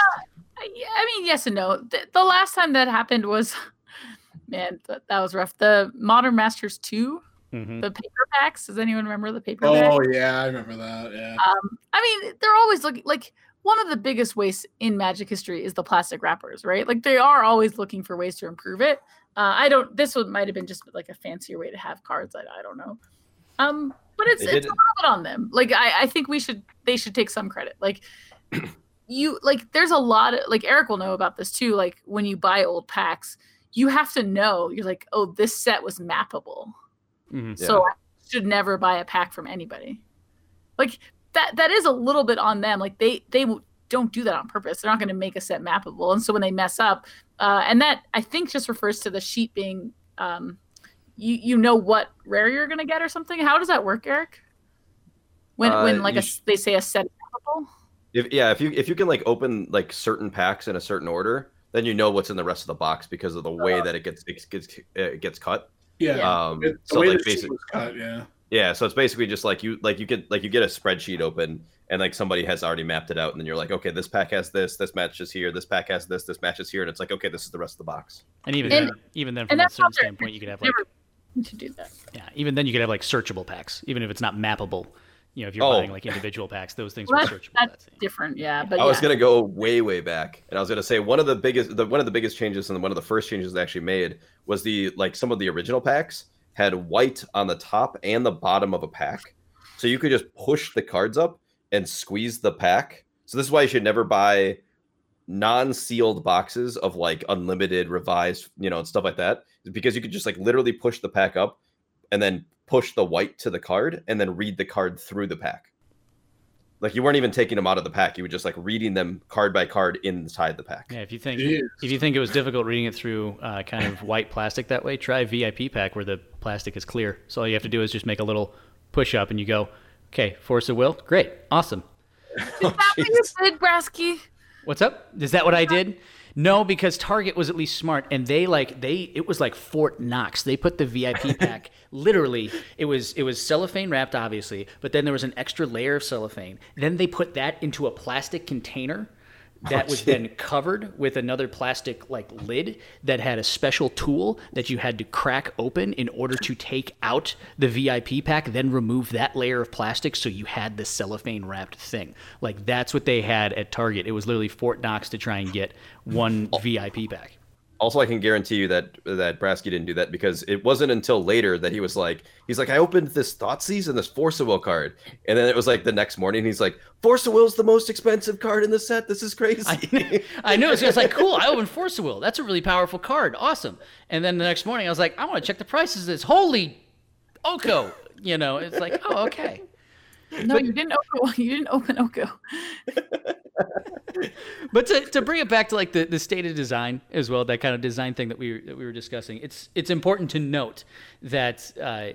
Yeah, I mean, yes and no. The, the last time that happened was, man, that, that was rough. The Modern Masters 2, Mhm. the paper packs. Does anyone remember the paper packs? oh yeah, I remember that. Yeah. Um, I mean, they're always looking like one of the biggest wastes in Magic history is the plastic wrappers, right? Like they are always looking for ways to improve it. Uh, I don't. This one might have been just like a fancier way to have cards. I, I don't know. Um, but it's it's a little bit on them. Like I, I think we should they should take some credit. Like you like there's a lot of like Eric will know about this too. Like when you buy old packs, you have to know you're like, oh, this set was mappable. Mhm. So I should never buy a pack from anybody. Like that that is a little bit on them. Like they they don't do that on purpose. They're not going to make a set mappable. And so when they mess up, uh, and that I think just refers to the sheet being um, you you know what rare you're going to get or something. How does that work, Eric? When Uh, when like a, sh- they say a set is mappable. If, yeah, if you if you can like open like certain packs in a certain order, then you know what's in the rest of the box because of the way that it gets it gets it gets cut. yeah. Yeah. Um, It- the so way like the sheet basic, cut, yeah. yeah, so it's basically just like you like you get like you get a spreadsheet open and like somebody has already mapped it out, and then you're like, okay, this pack has this, this matches here, this pack has this, this matches here, and it's like, okay, this is the rest of the box. And even And- then, even then, from a certain standpoint, you could have like to do that. yeah, even then you could have like searchable packs, even if it's not mappable. You know, if you're Oh. buying like individual packs, those things Well, are searchable. that's That's, different, yeah. But I was gonna go way way back, and I was gonna say one of the biggest the one of the biggest changes and one of the first changes they actually made was the like some of the original packs had white on the top and the bottom of a pack, so you could just push the cards up and squeeze the pack. So this is why you should never buy non-sealed boxes of like unlimited revised, you know, and stuff like that, because you could just like literally push the pack up and then push the white to the card and then read the card through the pack. Like you weren't even taking them out of the pack; you were just like reading them card by card inside the pack. yeah, if you think Jeez. if you think it was difficult reading it through uh, kind of white plastic that way, try VIP pack where the plastic is clear. So all you have to do is just make a little push up, and you go, okay, force of will, great, awesome. Is that what you did, Brasky? What's up? Is that what I did? No, because Target was at least smart, and they like they it was like Fort Knox. They put the VIP pack literally. It was it was cellophane wrapped, obviously, but then there was an extra layer of cellophane. Then they put that into a plastic container that was then covered with another plastic like lid that had a special tool that you had to crack open in order to take out the VIP pack, then remove that layer of plastic so you had the cellophane wrapped thing. Like that's what they had at Target. It was literally Fort Knox to try and get one oh. VIP pack. Also, I can guarantee you that that Brasky didn't do that because it wasn't until later that he was like, he's like, I opened this Thoughtseize and this Force of Will card, and then it was like the next morning he's like, Force of Will's the most expensive card in the set. This is crazy. I, I know. So I was like, cool. I opened Force of Will. That's a really powerful card. Awesome. And then the next morning I was like, I want to check the prices. of This holy Oko. You know, it's like, oh, okay. No, you didn't open. You didn't open Oko. but to, to bring it back to like the, the state of design as well, that kind of design thing that we were, that we were discussing, it's it's important to note that uh,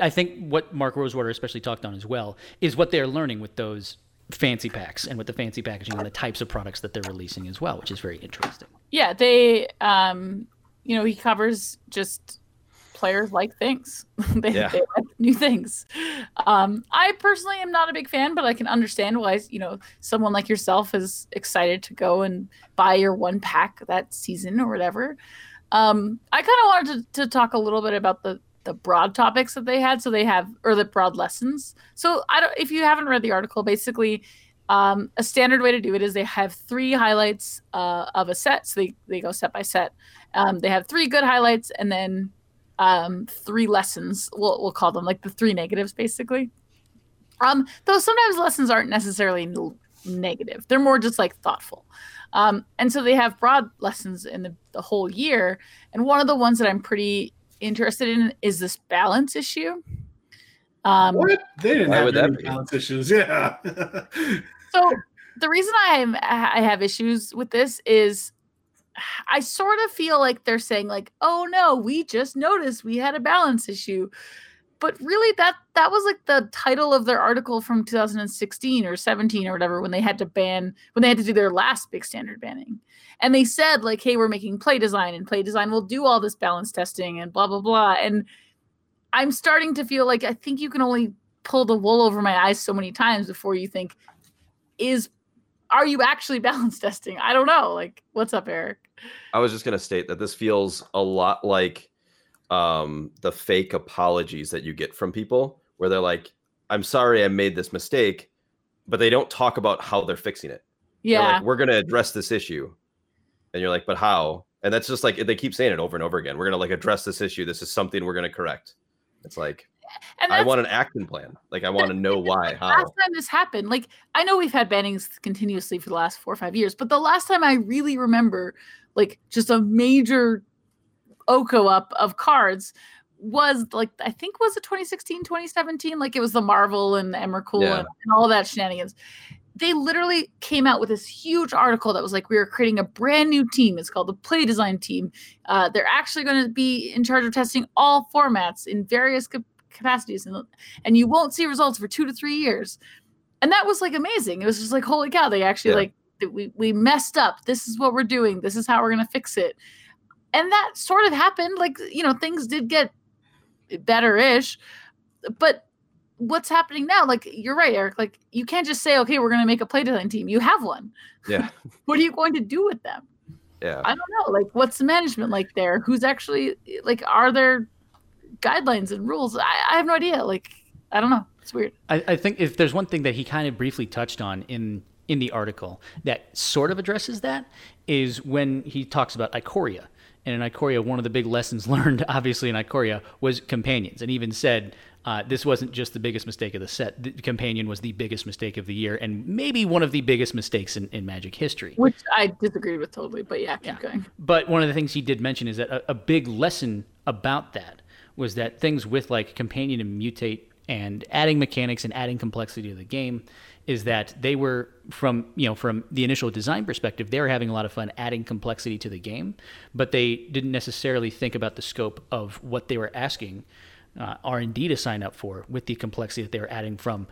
I think what Mark Rosewater especially talked on as well is what they're learning with those fancy packs and with the fancy packaging and the types of products that they're releasing as well, which is very interesting. Yeah, they, um, you know, he covers just players like things. they, Yeah. they like new things. Um, I personally am not a big fan, but I can understand why you know someone like yourself is excited to go and buy your one pack that season or whatever. Um, I kind of wanted to, to talk a little bit about the the broad topics that they had. So they have or the broad lessons. So I don't if you haven't read the article, basically. Um, a standard way to do it is they have three highlights uh, of a set. So they, they go set by set. Um, they have three good highlights and then um, three lessons. We'll, we'll call them like the three negatives, basically. Um, though sometimes lessons aren't necessarily n- negative; they're more just like thoughtful. Um, and so they have broad lessons in the, the whole year. And one of the ones that I'm pretty interested in is this balance issue. Um, What? They didn't have would that any be? balance issues. Yeah. so the reason I'm I have issues with this is I sort of feel like they're saying like, "Oh no, we just noticed we had a balance issue." But really that that was like the title of their article from 2016 or 17 or whatever when they had to ban when they had to do their last big standard banning. And they said like, "Hey, we're making play design and play design will do all this balance testing and blah blah blah." And I'm starting to feel like I think you can only pull the wool over my eyes so many times before you think is are you actually balance testing? I don't know. Like, what's up, Eric? I was just gonna state that this feels a lot like um, the fake apologies that you get from people, where they're like, "I'm sorry, I made this mistake," but they don't talk about how they're fixing it. Yeah. like, we're gonna address this issue, and you're like, "But how?" And that's just like they keep saying it over and over again. We're gonna like address this issue. This is something we're gonna correct. It's like I want an action plan. Like I want to know why, how. last time this happened. Like, I know we've had bannings continuously for the last four or five years, but the last time I really remember, like, just a major Oko up of cards was like, I think was it 2016, 2017? Like, it was the Marvel and the Emrakul Yeah. and, and all that shenanigans. They literally came out with this huge article that was like, we are creating a brand new team. It's called the Play Design Team. Uh, they're actually going to be in charge of testing all formats in various capacities, and and you won't see results for two to three years. And that was like amazing. It was just like, holy cow! They actually Yeah. like we we messed up. This is what we're doing. This is how we're going to fix it. And that sort of happened. Like you know, things did get better-ish, but what's happening now? Like you're right, Eric. Like you can't just say, okay, we're going to make a play design team. You have one. Yeah. what are you going to do with them? Yeah. I don't know. Like, what's the management like there? Who's actually like? Are there guidelines and rules? I, I have no idea. Like, I don't know. It's weird. I, I think if there's one thing that he kind of briefly touched on in in the article that sort of addresses that is when he talks about Ikoria. And in Ikoria, one of the big lessons learned, obviously in Ikoria, was companions, and even said uh, this wasn't just the biggest mistake of the set. The companion was the biggest mistake of the year, and maybe one of the biggest mistakes in, in Magic history. Which I disagreed with totally. But yeah, keep Yeah. going. But one of the things he did mention is that a, a big lesson about that was that things with like companion and mutate and adding mechanics and adding complexity to the game is that they were from you know from the initial design perspective they were having a lot of fun adding complexity to the game but they didn't necessarily think about the scope of what they were asking uh, r&d to sign up for with the complexity that they were adding from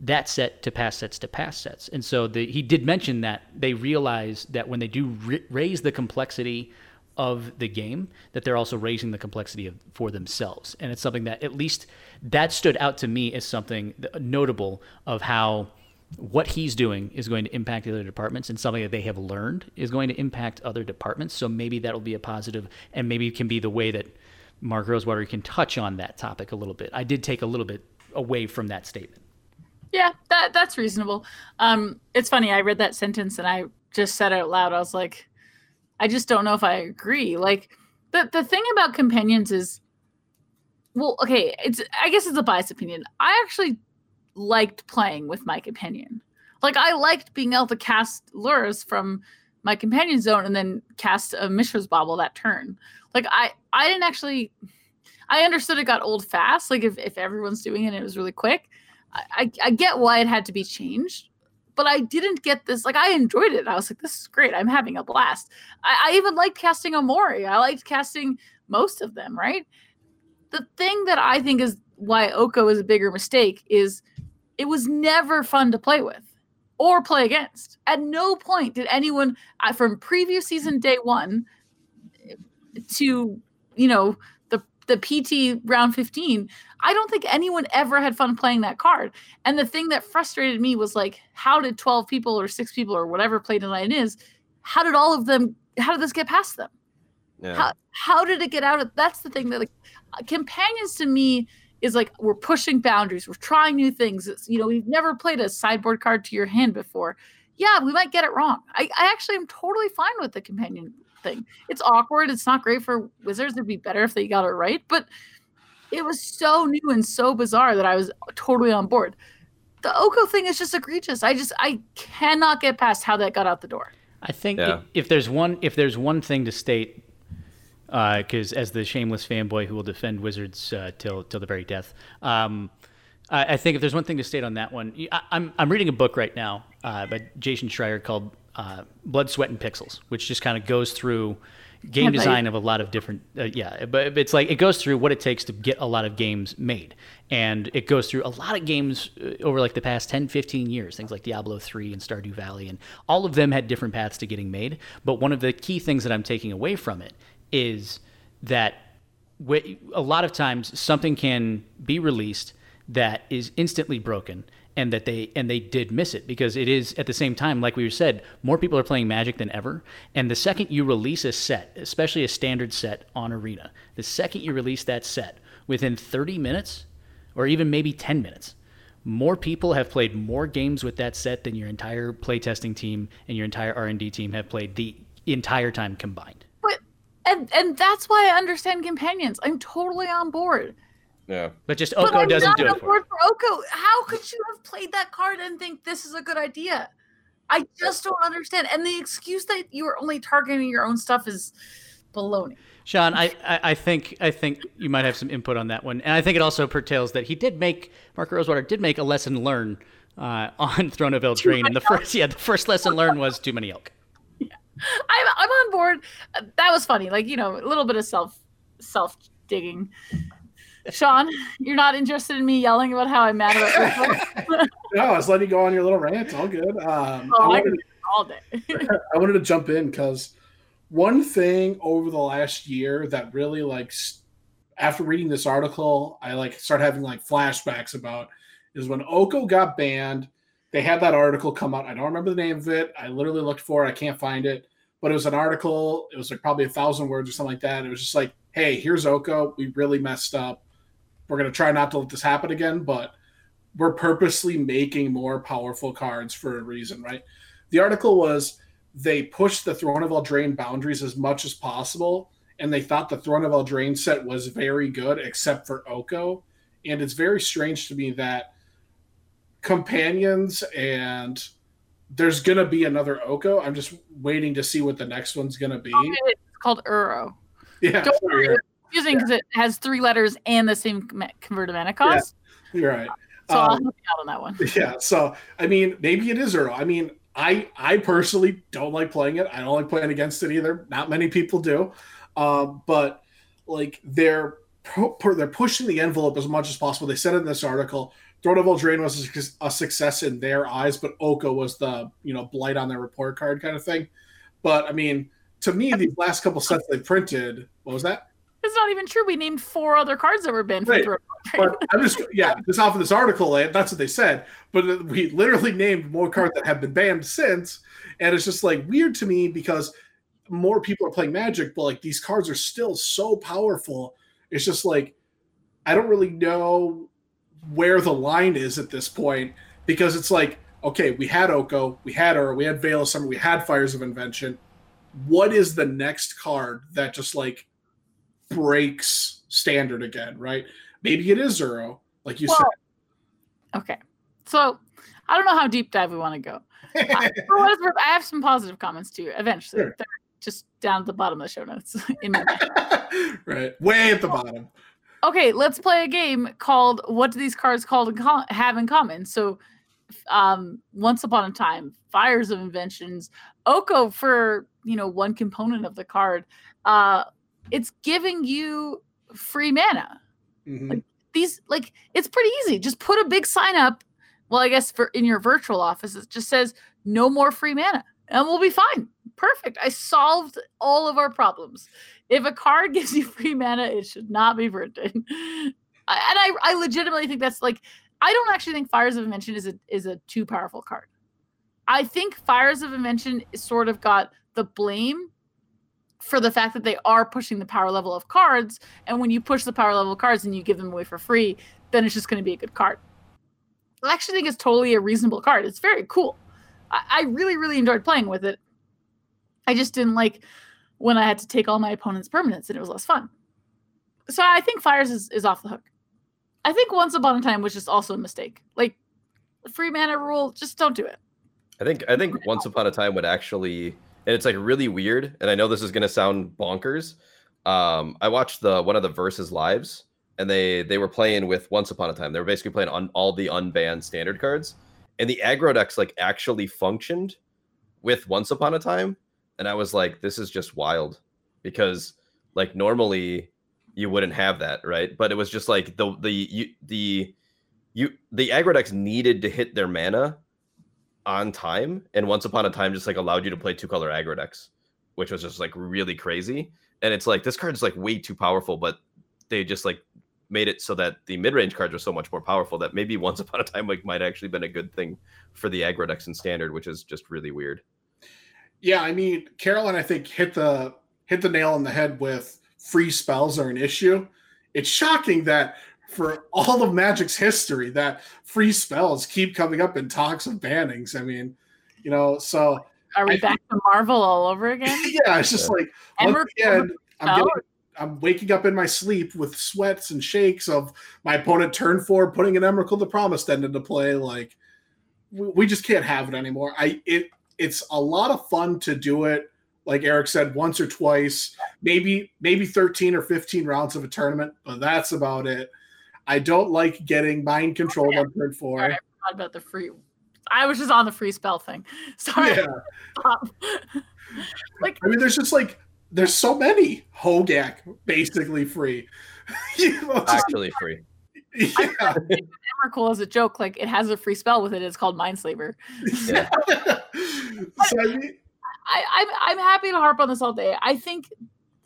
that set to past sets to past sets. And so the, he did mention that they realize that when they do raise the complexity of the game, that they're also raising the complexity of, for themselves. And it's something that at least that stood out to me as something notable of how what he's doing is going to impact the other departments and something that they have learned is going to impact other departments. So maybe that'll be a positive and maybe it can be the way that Mark Rosewater can touch on that topic a little bit. I did take a little bit away from that statement. Yeah, that that's reasonable. Um, it's funny. I read that sentence and I just said out loud. I was like, I just don't know if I agree. Like the the thing about companions is well, okay, it's I guess it's a biased opinion. I actually liked playing with my companion. Like I liked being able to cast Lurrus from my companion zone and then cast a Mishra's Bauble that turn. Like I I didn't actually I understood it got old fast. Like if, if everyone's doing it, it was really quick. I, I, I get why it had to be changed, but I didn't get this. Like I enjoyed it. I was like, this is great. I'm having a blast. I, I even liked casting Umori. I liked casting most of them. Right. The thing that I think is why Oko is a bigger mistake is it was never fun to play with or play against. At no point did anyone uh, from previous season day one to you know the the PT round 15, I don't think anyone ever had fun playing that card. And the thing that frustrated me was like, how did 12 people or six people or whatever play tonight is, how did all of them, how did this get past them? Yeah. How, how did it get out of, that's the thing that like uh, companions to me is like, we're pushing boundaries. We're trying new things. It's, you know, we've never played a sideboard card to your hand before. Yeah, we might get it wrong. I, I actually am totally fine with the companion thing. It's awkward. It's not great for wizards. It'd be better if they got it right. But it was so new and so bizarre that I was totally on board. The Oko thing is just egregious. I just I cannot get past how that got out the door. I think yeah. if, if there's one if there's one thing to state, because uh, as the shameless fanboy who will defend Wizards uh, till till the very death, um, I, I, think if there's one thing to state on that one, I, am I'm, I'm reading a book right now uh, by Jason Schreier called uh, Blood, Sweat, and Pixels, which just kind of goes through game design of a lot of different uh, yeah but it's like it goes through what it takes to get a lot of games made. And it goes through a lot of games uh, over like the past 10 15 years things like diablo 3 and stardew valley and all of them had different paths to getting made. But one of the key things that i'm taking away from it is that a lot of times something can be released that is instantly broken and that they and they did miss it because it is at the same time like we said more people are playing magic than ever. And the second you release a set especially a standard set on arena the second you release that set within 30 minutes or even maybe 10 minutes more people have played more games with that set than your entire playtesting team and your entire R&D team have played the entire time combined. But and and that's why I understand companions. I'm totally on board yeah. But just Oko but doesn't do it for, for Oko. How could you have played that card and think this is a good idea? I just don't understand. And the excuse that you are only targeting your own stuff is baloney. Sean, I, I, I, think I think you might have some input on that one, and I think it also pertails that he did make Mark Rosewater did make a lesson learn uh, on Throne of Eldraine, and the elk. first yeah the first lesson learned was too many elk. Yeah, I'm I'm on board. That was funny, like you know a little bit of self self digging. Sean, you're not interested in me yelling about how I'm mad about No, I was letting you go on your little rant. All good. Um, oh, I, wanted, all day. I wanted to jump in because one thing over the last year that really like after reading this article, I like start having like flashbacks about is when Oko got banned. They had that article come out. I don't remember the name of it. I literally looked for it. I can't find it. But it was an article. It was like probably a thousand words or something like that. It was just like, hey, here's Oko. We really messed up we're going to try not to let this happen again, but we're purposely making more powerful cards for a reason, right? The article was they pushed the Throne of Eldraine boundaries as much as possible, and they thought the Throne of Eldraine set was very good, except for Oko. And it's very strange to me that companions and there's gonna be another Oko. I'm just waiting to see what the next one's gonna be. Oh, it's called Uro. Yeah. Don't worry, confusing because yeah. it has three letters and the same converted mana cost. Yeah, you're right. So um, I'll help you out on that one. Yeah. So I mean, maybe it is Uro. I mean, I I personally don't like playing it. I don't like playing against it either. Not many people do. Um, but like they're they're pushing the envelope as much as possible. They said in this article, Throne of Eldraine was a success in their eyes, but Oko was the you know blight on their report card kind of thing. But I mean, to me, these last couple sets they printed, what was that? It's not even true. We named four other cards that were banned right. from But I'm just yeah, just off of this article, and that's what they said. But uh, we literally named more cards that have been banned since, and it's just like weird to me because more people are playing Magic, but like these cards are still so powerful. It's just like I don't really know where the line is at this point because it's like okay, we had Oko, we had Uro, we had Veil of Summer, we had Fires of Invention. what is the next card that just like breaks standard again, right? Maybe it is Uro, like you Well, said. Okay. So I don't know how deep dive we want to go. I, for what it's worth, I have some positive comments too. Eventually, Sure. They're just down at the bottom of the show notes. in my right, way at the bottom. okay, let's play a game called "What Do These Cards Called co- Have in Common?" So, um, once upon a time, Fires of Inventions, Oko for you know one component of the card. Uh, it's giving you free mana. Mhm. these like it's pretty easy. Just put a big sign up. Well, I guess for in your virtual office, it just says no more free mana, and we'll be fine. Perfect. I solved all of our problems. If a card gives you free mana, it should not be printed. And I, I legitimately think that's like I don't actually think Fires of Invention is a is a too powerful card. I think Fires of Invention sort of got the blame for the fact that they are pushing the power level of cards and when you push the power level of cards and you give them away for free, then it's just going to be a good card. I actually think it's totally a reasonable card. It's very cool. I, I really, really enjoyed playing with it. I just didn't like when I had to take all my opponent's permanents and it was less fun. So I think Fires is, is off the hook. I think Once Upon a Time was just also a mistake. Like, free mana rule, just don't do it. I think I think Once Upon a Time would actually, and it's like really weird. And I know this is gonna sound bonkers. Um, I watched the one of the versus lives, and they they were playing with Once Upon a Time. They were basically playing on all the unbanned standard cards, and the aggro decks like actually functioned with Once Upon a Time. And I was like, this is just wild, because like normally you wouldn't have that, right? But it was just like the the you, the you the aggro decks needed to hit their mana on time and once upon a time just like allowed you to play two color aggro decks which was just like really crazy and it's like this card is like way too powerful but they just like made it so that the mid-range cards are so much more powerful that maybe once upon a time like might actually been a good thing for the aggro decks in standard which is just really weird Yeah, I mean, Caroline, I think hit the hit the nail on the head with free spells are an issue. It's shocking that for all of Magic's history, that free spells keep coming up in talks of bannings. I mean, you know, so Are we I- back to Marvel all over again? yeah, it's just like And once we're- again, I'm getting, I'm waking up in my sleep with sweats and shakes of my opponent turn four putting an Emrakul the Promised End into play. Like we, we just can't have it anymore. I it it's a lot of fun to do it. Like Eric said, once or twice, maybe maybe 13 or 15 rounds of a tournament, but that's about it. I don't like getting mind controlled on turn four. Sorry, I forgot about the free. I was just on the free spell thing. Sorry. Yeah. Like I mean, there's just like there's so many Hogak basically free. you know, just- actually free yeah. Emrakul is a joke. Like it has a free spell with it. It's called Mindslaver. Yeah. so I mean, I, I'm I'm happy to harp on this all day. I think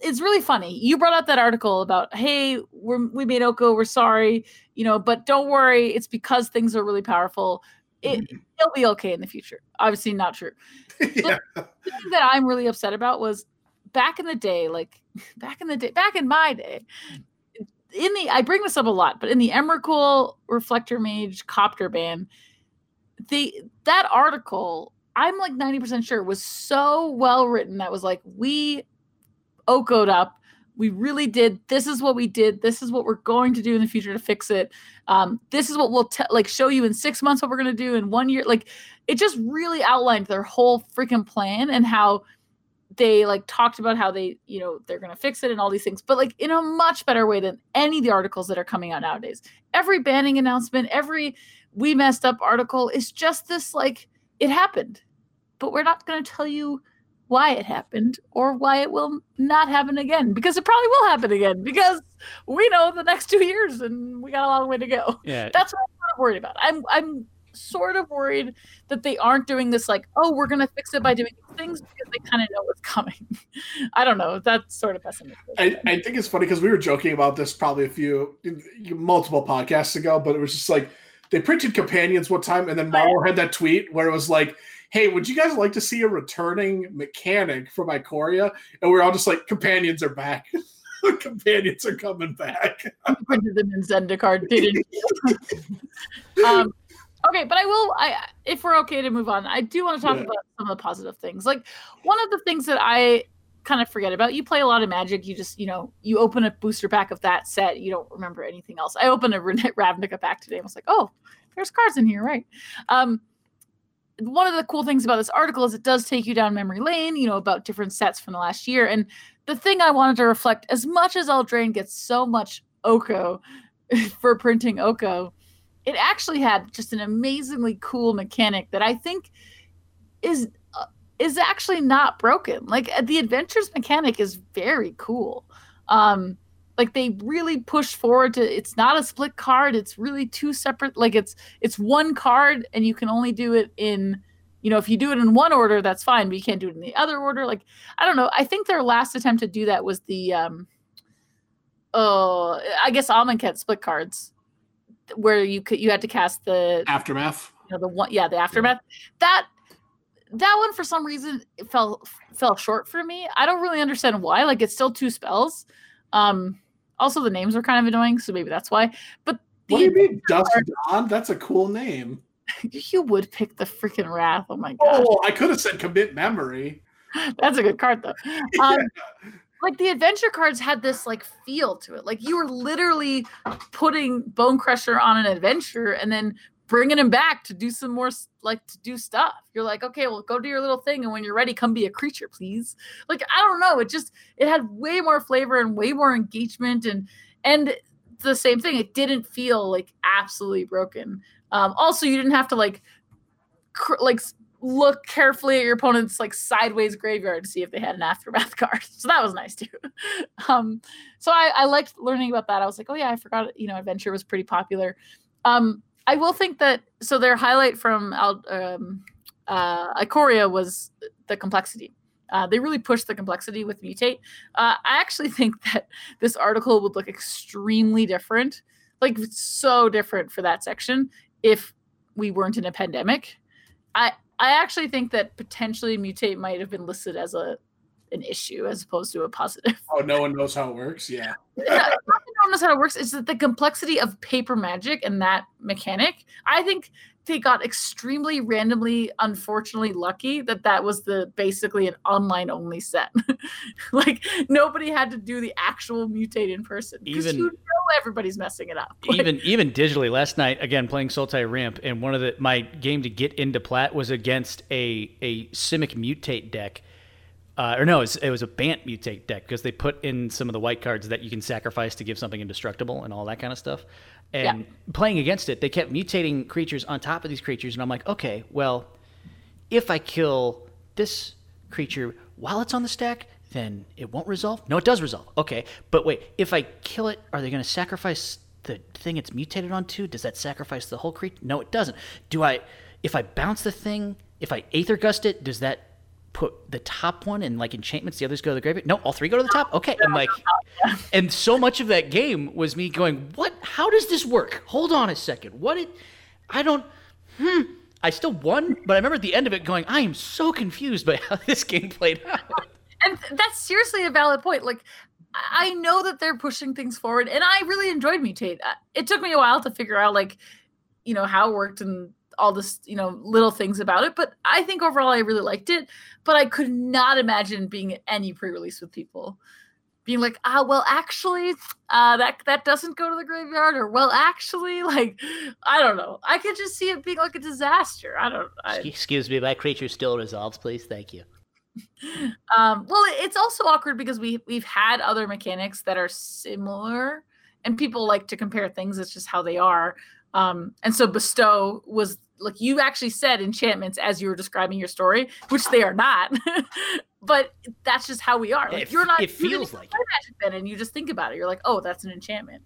it's really funny. You brought up that article about, hey, we're we made Oko, we're sorry, you know, but don't worry, it's because things are really powerful. It mm-hmm. it'll be okay in the future. Obviously not true. yeah. The thing that I'm really upset about was back in the day, like back in the day, back in my day, in the I bring this up a lot, but in the Emrakul Reflector Mage Copter ban, the that article, I'm like 90% sure was so well written that was like, we okoed up. We really did. This is what we did. This is what we're going to do in the future to fix it. Um, this is what we'll te- like show you in six months what we're gonna do in one year. Like it just really outlined their whole freaking plan and how they like talked about how they you know they're going to fix it and all these things but like in a much better way than any of the articles that are coming out nowadays every banning announcement every we messed up article is just this like it happened but we're not going to tell you why it happened or why it will not happen again because it probably will happen again because we know the next two years and we got a long way to go Yeah. that's what I'm not worried about. I'm I'm sort of worried that they aren't doing this like, oh, we're gonna fix it by doing things because they kind of know what's coming. I don't know. That's sort of pessimistic. I, I think it's funny because we were joking about this probably a few multiple podcasts ago, but it was just like they printed companions one time, and then Maro had that tweet where it was like, "Hey, would you guys like to see a returning mechanic from Ikoria?" And we are all just like, "Companions are back. companions are coming back." Printed them in Zendikar, didn't um, Okay, but I will. I if we're okay to move on, I do want to talk Yeah. about some of the positive things. Like one of the things that I kind of forget about. You play a lot of Magic. You just you know you open a booster pack of that set. You don't remember anything else. I opened a Ravnica pack today. and was like, oh, there's cards in here, right? Um, one of the cool things about this article is it does take you down memory lane. You know about different sets from the last year, and the thing I wanted to reflect as much as Eldraine gets so much Oko for printing Oko it actually had just an amazingly cool mechanic that I think is uh, is actually not broken. Like uh, the adventures mechanic is very cool. Um like they really push forward to it's not a split card, it's really two separate like it's it's one card and you can only do it in you know, if you do it in one order, that's fine, but you can't do it in the other order. Like, I don't know. I think their last attempt to do that was the um oh, I guess Amonkhet split cards where you could you had to cast the Aftermath. you know, the one yeah the aftermath that that one for some reason it fell fell short for me i don't really understand why like it's still two spells um also the names were kind of annoying so maybe that's why but the, What do you mean, Dusk Dawn? That's a cool name. you would pick the freaking wrath oh my god. Oh, I could have said commit memory. that's a good card though um, like the adventure cards had this like feel to it like you were literally putting Bonecrusher on an adventure and then bringing him back to do some more like to do stuff you're like okay well go do your little thing and when you're ready come be a creature please like i don't know it just it had way more flavor and way more engagement and and the same thing it didn't feel like absolutely broken um also you didn't have to like cr- like look carefully at your opponent's like sideways graveyard to see if they had an aftermath card. So that was nice too. Um, so I, I liked learning about that. I was like, oh yeah, I forgot. You know, adventure was pretty popular. Um, I will think that so their highlight from um, uh, Ikoria was the complexity. Uh, they really pushed the complexity with mutate. Uh, I actually think that this article would look extremely different, like so different for that section if we weren't in a pandemic. I I actually think that potentially mutate might have been listed as a an issue as opposed to a positive. Oh, no one knows how it works. Yeah. Not that no one knows how it works. It's that the complexity of paper magic and that mechanic. I think they got extremely randomly, unfortunately lucky that that was the basically an online only set. like nobody had to do the actual mutate in person because Even- you know everybody's messing it up. Like, even even digitally last night again playing Sultai Ramp and one of the my game to get into plat was against a a Simic mutate deck. Uh, or no, it was, it was a Bant mutate deck because they put in some of the white cards that you can sacrifice to give something indestructible and all that kind of stuff. And playing against it, they kept mutating creatures on top of these creatures, and I'm like, okay, well, if I kill this creature while it's on the stack, then it won't resolve. No, it does resolve. Okay, but wait, if I kill it, are they going to sacrifice the thing it's mutated onto? Does that sacrifice the whole creature? No, it doesn't. Do I? If I bounce the thing, if I Aether Gust it, does that put the top one and like enchantments? The others go to the graveyard. No, all three go to the top. Okay, I'm like, and so much of that game was me going, "What? How does this work? Hold on a second. What? It? I don't. Hmm. I still won, but I remember at the end of it going, I am so confused by how this game played out. and that's seriously a valid point. Like, I I know that they're pushing things forward, and I really enjoyed Mutate. Uh, It took me a while to figure out, like, you know, how it worked and all this, you know, little things about it. But I think overall, I really liked it. But I could not imagine being at any pre-release with people being like, ah, well, actually, uh, that that doesn't go to the graveyard, or well, actually, like, I don't know. I could just see it being like a disaster. I don't. I, Excuse me, my creature still resolves, please. Thank you. Um, well, it's also awkward because we we've had other mechanics that are similar, and people like to compare things. It's just how they are. Um, and so bestow was like you actually said enchantments as you were describing your story, which they are not. but that's just how we are. Like It- you're not. it feels even like play Magic then, and you just think about it. You're like, oh, that's an enchantment.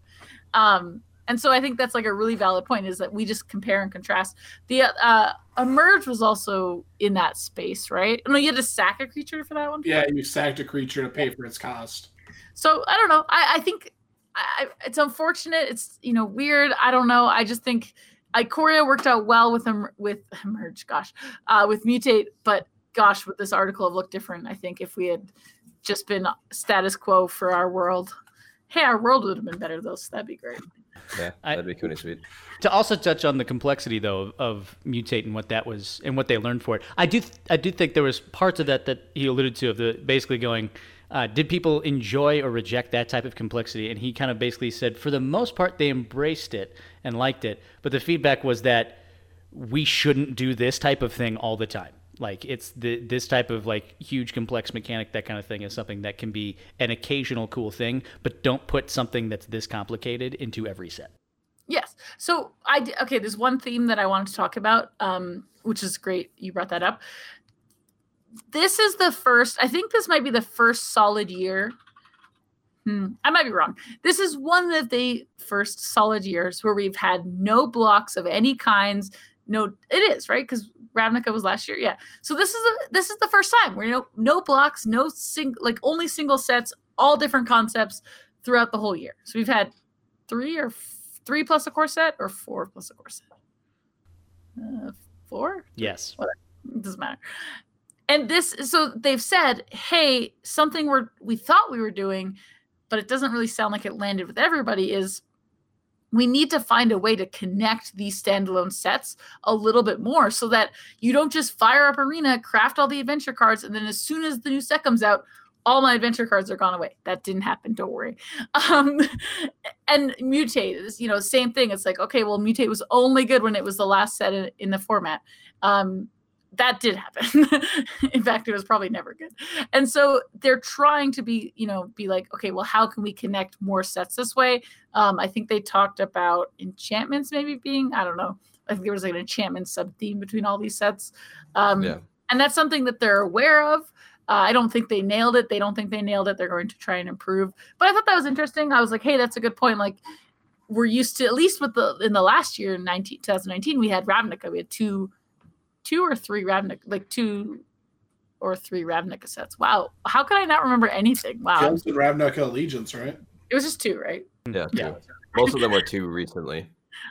Um, and so I think that's like a really valid point is that we just compare and contrast. The uh, emerge was also in that space, right? No, you had to sack a creature for that one. Yeah, you sacked a creature to pay for its cost. So I don't know. I, I think I, I- it's unfortunate. It's you know weird. I don't know. I just think Ikoria worked out well with them with emerge. Gosh, uh, with mutate. But gosh, would this article have looked different? I think if we had just been status quo for our world. Hey, our world would have been better though. So that'd be great. Yeah, that'd be cool and sweet. To also touch on the complexity though of, of mutate and what that was and what they learned for it, I do th- I do think there was parts of that that he alluded to of the basically going, uh, did people enjoy or reject that type of complexity? And he kind of basically said for the most part they embraced it and liked it, but the feedback was that we shouldn't do this type of thing all the time. Like it's the this type of like huge complex mechanic that kind of thing is something that can be an occasional cool thing, but don't put something that's this complicated into every set. Yes. So I okay. There's one theme that I wanted to talk about, um, which is great. You brought that up. This is the first. I think this might be the first solid year. Hmm, I might be wrong. This is one of the first solid years where we've had no blocks of any kinds. No, it is right because Ravnica was last year. Yeah. So this is a, this is the first time where no no blocks, no sing like only single sets, all different concepts throughout the whole year. So we've had three or f- three plus a core set or four plus a core set. Uh, four. Yes. It doesn't matter. And this, so they've said, hey, something we're we thought we were doing, but it doesn't really sound like it landed with everybody. Is we need to find a way to connect these standalone sets a little bit more, so that you don't just fire up arena, craft all the adventure cards, and then as soon as the new set comes out, all my adventure cards are gone away. That didn't happen. Don't worry. Um, and mutate is, you know, same thing. It's like, okay, well, mutate was only good when it was the last set in, in the format. Um, that did happen. in fact, it was probably never good. And so they're trying to be, you know, be like, okay, well, how can we connect more sets this way? Um, I think they talked about enchantments maybe being, I don't know. I think there was like an enchantment sub theme between all these sets. Um, Yeah. And that's something that they're aware of. Uh, I don't think they nailed it. They don't think they nailed it. They're going to try and improve. But I thought that was interesting. I was like, hey, that's a good point. Like, we're used to at least with the in the last year, in 19, 2019, we had Ravnica. We had two, two or three Ravnica, like two or three Ravnica sets. Wow, how could I not remember anything? Wow, Jones and Ravnica Allegiance, right? it was just two, right? Yeah, Yeah. Most of them were two recently.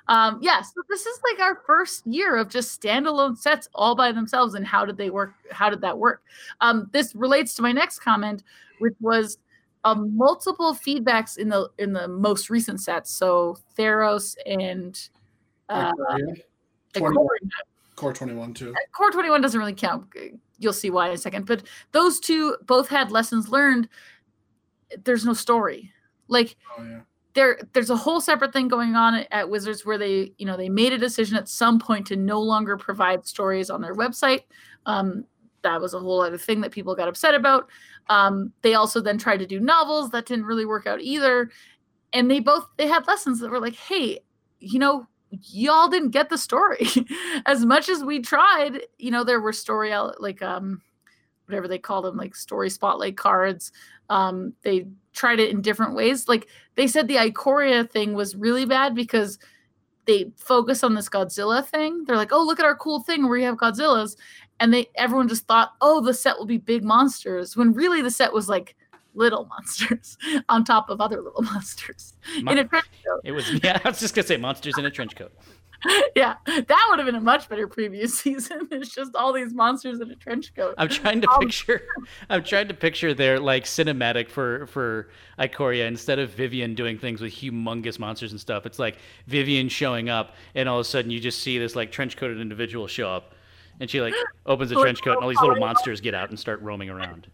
Um, yeah, so this is like our first year of just standalone sets all by themselves. And how did they work? How did that work? Um, this relates to my next comment, which was um, multiple feedbacks in the in the most recent sets. So Theros and uh, Ikoria. The 21. Core, Core 21 too. Core 21 doesn't really count. You'll see why in a second. But those two both had lessons learned. There's no story. Like Oh yeah. there there's a whole separate thing going on at, at Wizards where they you know they made a decision at some point to no longer provide stories on their website. Um, that was a whole other thing that people got upset about. Um, they also then tried to do novels that didn't really work out either, and they both they had lessons that were like, hey, you know. Y'all didn't get the story as much as we tried. You know, there were story el- like um, whatever they call them, like story spotlight cards. Um, they tried it in different ways. Like they said the Ikoria thing was really bad because they focus on this Godzilla thing. They're like, "Oh, look at our cool thing where we have Godzillas," and they everyone just thought, "Oh, the set will be big monsters," when really the set was like little monsters on top of other little monsters Mon- in a trench coat. It was yeah. I was just gonna say monsters in a trench coat. yeah, that would have been a much better previous season. It's just all these monsters in a trench coat. I'm trying to Um, picture. I'm trying to picture their like cinematic for for Ikoria instead of Vivian doing things with humongous monsters and stuff. It's like Vivian showing up, and all of a sudden you just see this like trench coated individual show up, and she like opens the Oh, trench coat, and all these little monsters get out and start roaming around.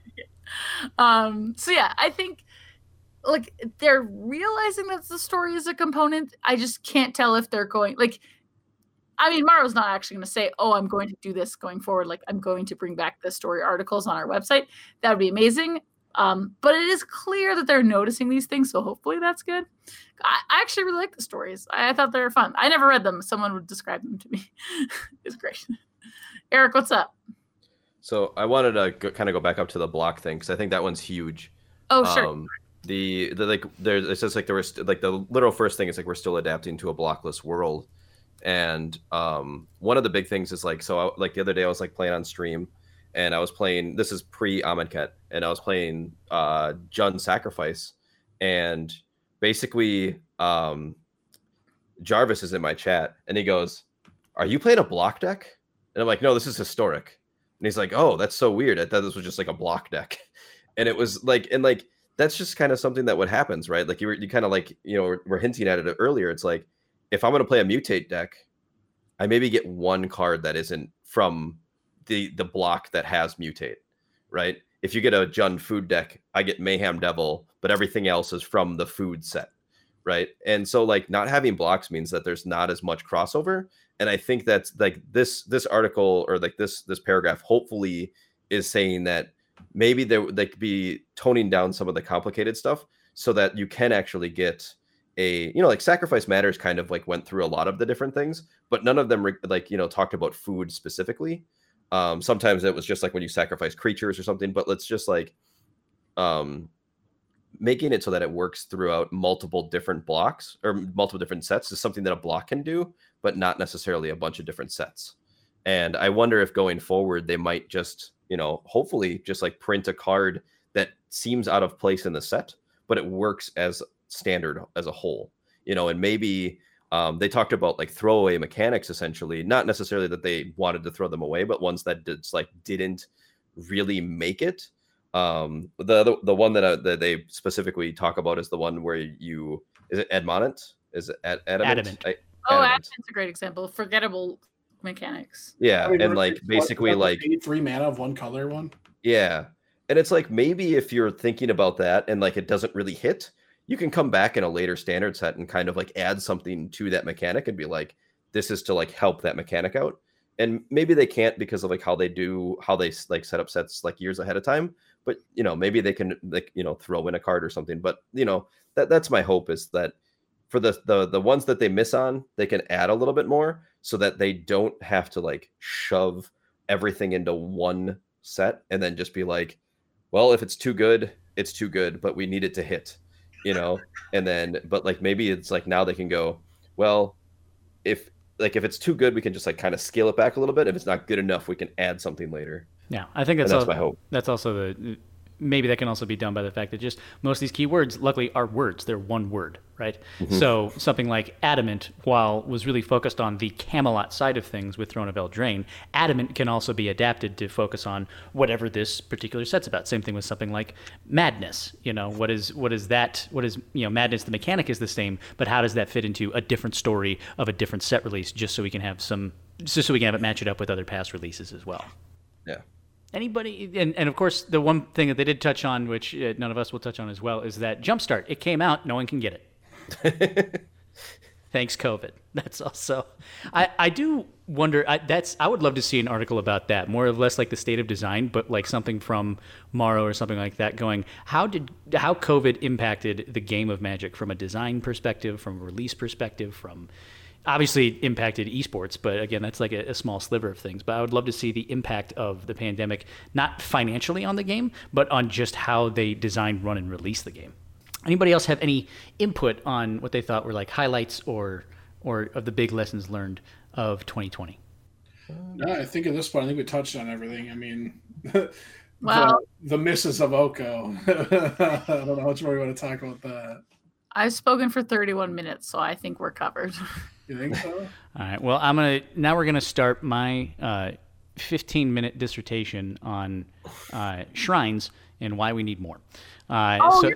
um so yeah i think like they're realizing that the story is a component. I just can't tell if they're going like i mean maro's not actually going to say oh i'm going to do this going forward. Like i'm going to bring back the story articles on our website. That would be amazing. Um but it is clear that they're noticing these things so hopefully that's good. I, I actually really like the stories. I, I thought they were fun. I never read them. Someone would describe them to me. It's great. Eric what's up So I wanted to go, kind of go back up to the block thing because I think that one's huge. oh sure Um, the the like there it says like there was like the literal first thing is like we're still adapting to a blockless world, and um one of the big things is like so I, like the other day I was like playing on stream, and I was playing this is pre Amonkhet and I was playing uh Jund Sacrifice, and basically um Jarvis is in my chat and he goes, "Are you playing a block deck?" And I'm like, "No, this is historic." And he's like, "Oh, that's so weird. I thought this was just like a block deck." And it was like, and like that's just kind of something that what happens, right? Like you were, you kind of like, you know, we're, we're hinting at it earlier. It's like, if I'm going to play a mutate deck, I maybe get one card that isn't from the the block that has mutate, right? If you get a Jund food deck, I get Mayhem Devil, but everything else is from the food set, right? And so like not having blocks means that there's not as much crossover. And I think that's like this this article or like this this paragraph hopefully is saying that maybe they, they could be toning down some of the complicated stuff so that you can actually get a you know like sacrifice matters kind of like went through a lot of the different things but none of them like you know talked about food specifically um sometimes it was just like when you sacrifice creatures or something but let's just like um making it so that it works throughout multiple different blocks or multiple different sets is something that a block can do but not necessarily a bunch of different sets. And i wonder if going forward they might just you know hopefully just like print a card that seems out of place in the set but it works as standard as a whole. You know and maybe um, they talked about like throwaway mechanics essentially. Not necessarily that they wanted to throw them away but ones that did like didn't really make it um, the, the the one that, uh, that they specifically talk about is the one where you is it admonant is it ad, adamant, Adamant. I, Oh, adamant. Adamant's a great example. Forgettable mechanics. yeah I mean, and like basically what, like eight, three mana of one color one. Yeah. And it's like maybe if you're thinking about that and like it doesn't really hit, you can come back in a later standard set and kind of like add something to that mechanic and be like, this is to like help that mechanic out. And maybe they can't because of like how they do how they like set up sets like years ahead of time. But you know, maybe they can like, you know, throw in a card or something. But you know, that that's my hope is that for the the the ones that they miss on, they can add a little bit more so that they don't have to like shove everything into one set and then just be like, well, if it's too good, it's too good, but we need it to hit, you know? And then, but like maybe it's like now they can go, well, if like if it's too good, we can just like kind of scale it back a little bit. If it's not good enough, we can add something later. Yeah, I think that's, that's al- my hope. That's also the maybe that can also be done by the fact that just most of these keywords, luckily, are words. They're one word, right? Mm-hmm. So something like adamant, while was really focused on the Camelot side of things with Throne of Eldraine, adamant can also be adapted to focus on whatever this particular set's about. Same thing with something like madness. You know, what is what is that? What is you know madness? The mechanic is the same, but how does that fit into a different story of a different set release? Just so we can have some, just so we can have it match it up with other past releases as well Yeah. Anybody? And, and of course the one thing that they did touch on which uh, none of us will touch on as well is that jumpstart it came out no one can get it. Thanks covid. That's also i i do wonder I, that's i would love to see an article about that more or less like the state of design but like something from Maro or something like that going how did how covid impacted the game of magic from a design perspective from a release perspective from obviously impacted esports, but again, that's like a, a small sliver of things. But I would love to see the impact of the pandemic, not financially on the game, but on just how they design, run, and release the game. Anybody else have any input on what they thought were like highlights or or of the big lessons learned of 2020? No, uh, I think at this point, I think we touched on everything. I mean, the, Well- the misses of Oko. I don't know how much more you want to talk about that. I've spoken for 31 minutes, so I think we're covered. You think so? All right. Well, I'm gonna now we're gonna start my uh, 15 minute dissertation on uh, shrines and why we need more. Uh, Oh, so,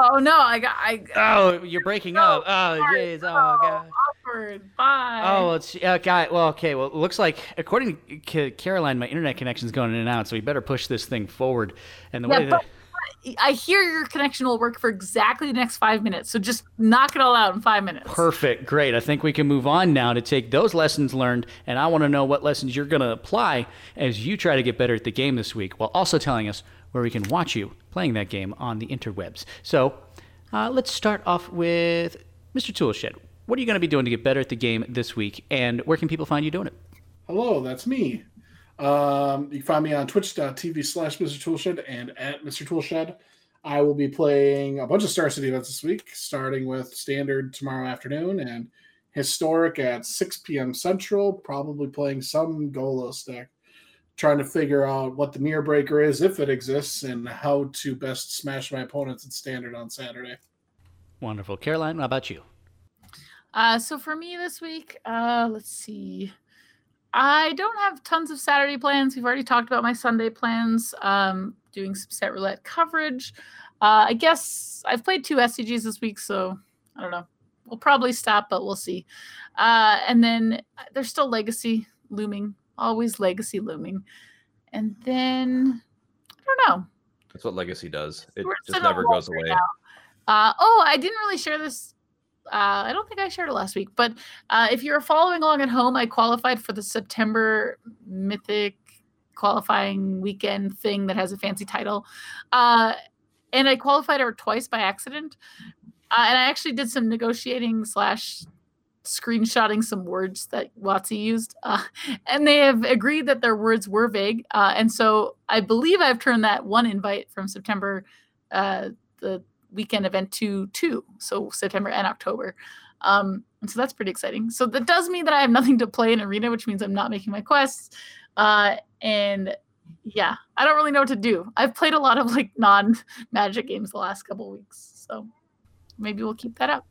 oh no, I got I oh, you're breaking up. Oh, sorry. jeez. Oh, God. awkward. Bye. Oh, it's uh, guy. Well, okay. Well, it looks like according to Caroline, my internet connection's going in and out, so we better push this thing forward. And the Yeah, way that but- I hear your connection will work for exactly the next five minutes. So just knock it all out in five minutes. perfect, great. I think we can move on now to take those lessons learned, and I want to know what lessons you're going to apply as you try to get better at the game this week, while also telling us where we can watch you playing that game on the interwebs. So, uh, let's start off with Mr. Toolshed. What are you going to be doing to get better at the game this week, and where can people find you doing it? Hello, that's me. Um, you can find me on twitch.tv slash Mr. Toolshed and at Mr. Toolshed. I will be playing a bunch of Star City events this week, starting with Standard tomorrow afternoon and Historic at 6 p.m. Central, probably playing some Golos deck, trying to figure out what the Mirror Breaker is, if it exists, and how to best smash my opponents at Standard on Saturday. Wonderful. Caroline, how about you? Uh, so for me this week, uh, let's see. I don't have tons of Saturday plans. We've already talked about my Sunday plans. Um, doing some set roulette coverage. Uh, I guess I've played two SCGs this week, so I don't know. We'll probably stop, but we'll see. Uh, and then uh, there's still Legacy looming, always Legacy looming. And then I don't know. That's what Legacy does. It We're just never goes away. Uh, oh, I didn't really share this. Uh, I don't think I shared it last week, but uh, if you're following along at home, I qualified for the September Mythic qualifying weekend thing that has a fancy title. Uh, and I qualified her twice by accident. Uh, and I actually did some negotiating slash screenshotting some words that WotC used. Uh, and they have agreed that their words were vague. Uh, and so I believe I've turned that one invite from September, the weekend event to two. So September and October. Um, and so that's pretty exciting. So that does mean that I have nothing to play in Arena, which means I'm not making my quests. Uh, and yeah, I don't really know what to do. I've played a lot of like non magic games the last couple weeks. So maybe we'll keep that up.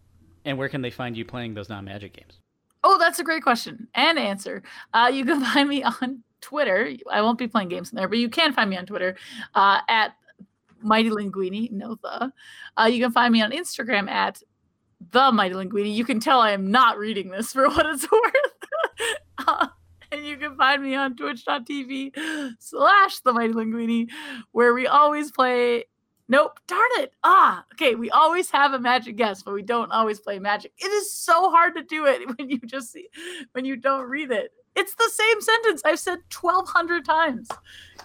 And where can they find you playing those non-magic games? Oh, that's a great question and answer. Uh, you can find me on Twitter. I won't be playing games in there, but you can find me on Twitter uh, at Mighty Linguini. No, the. Uh, you can find me on Instagram at the Mighty Linguini. You can tell I am not reading this for what it's worth. uh, and you can find me on twitch.tv slash the Mighty Linguini, where we always play Nope. Darn it. Ah, okay. We always have a magic guest, but we don't always play magic. It is so hard to do it when you just see, when you don't read it. It's the same sentence I've said 1,200 times.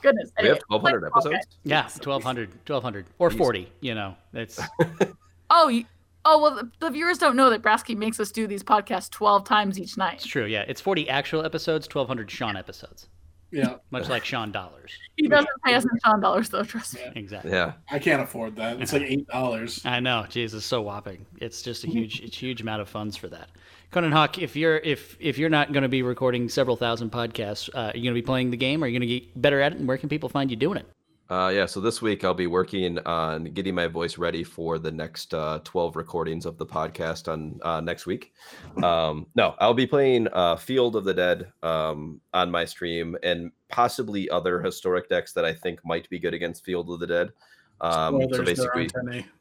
Goodness. We have 1,200 okay. episodes. Yeah, 1200, 1200 or 40, you know. It's Oh, you, oh well, the, the viewers don't know that Brasky makes us do these podcasts 12 times each night. it's true. Yeah, it's 40 actual episodes, 1200 Sean episodes. Yeah, Much like Sean dollars. He doesn't pay us in Sean dollars, though, trust me. Exactly. Yeah. I can't afford that. It's like eight dollars. I know, jeez, it's so whopping. It's just a huge, it's a huge amount of funds for that. Conan Hawk, if you're if if you're not going to be recording several thousand podcasts, uh, are you going to be playing the game? Are you going to get better at it? And where can people find you doing it? Uh, yeah, so this week I'll be working on getting my voice ready for the next uh, 12 recordings of the podcast on uh, next week. Um, no, I'll be playing uh, Field of the Dead um, on my stream and possibly other historic decks that I think might be good against Field of the Dead. Um, so basically,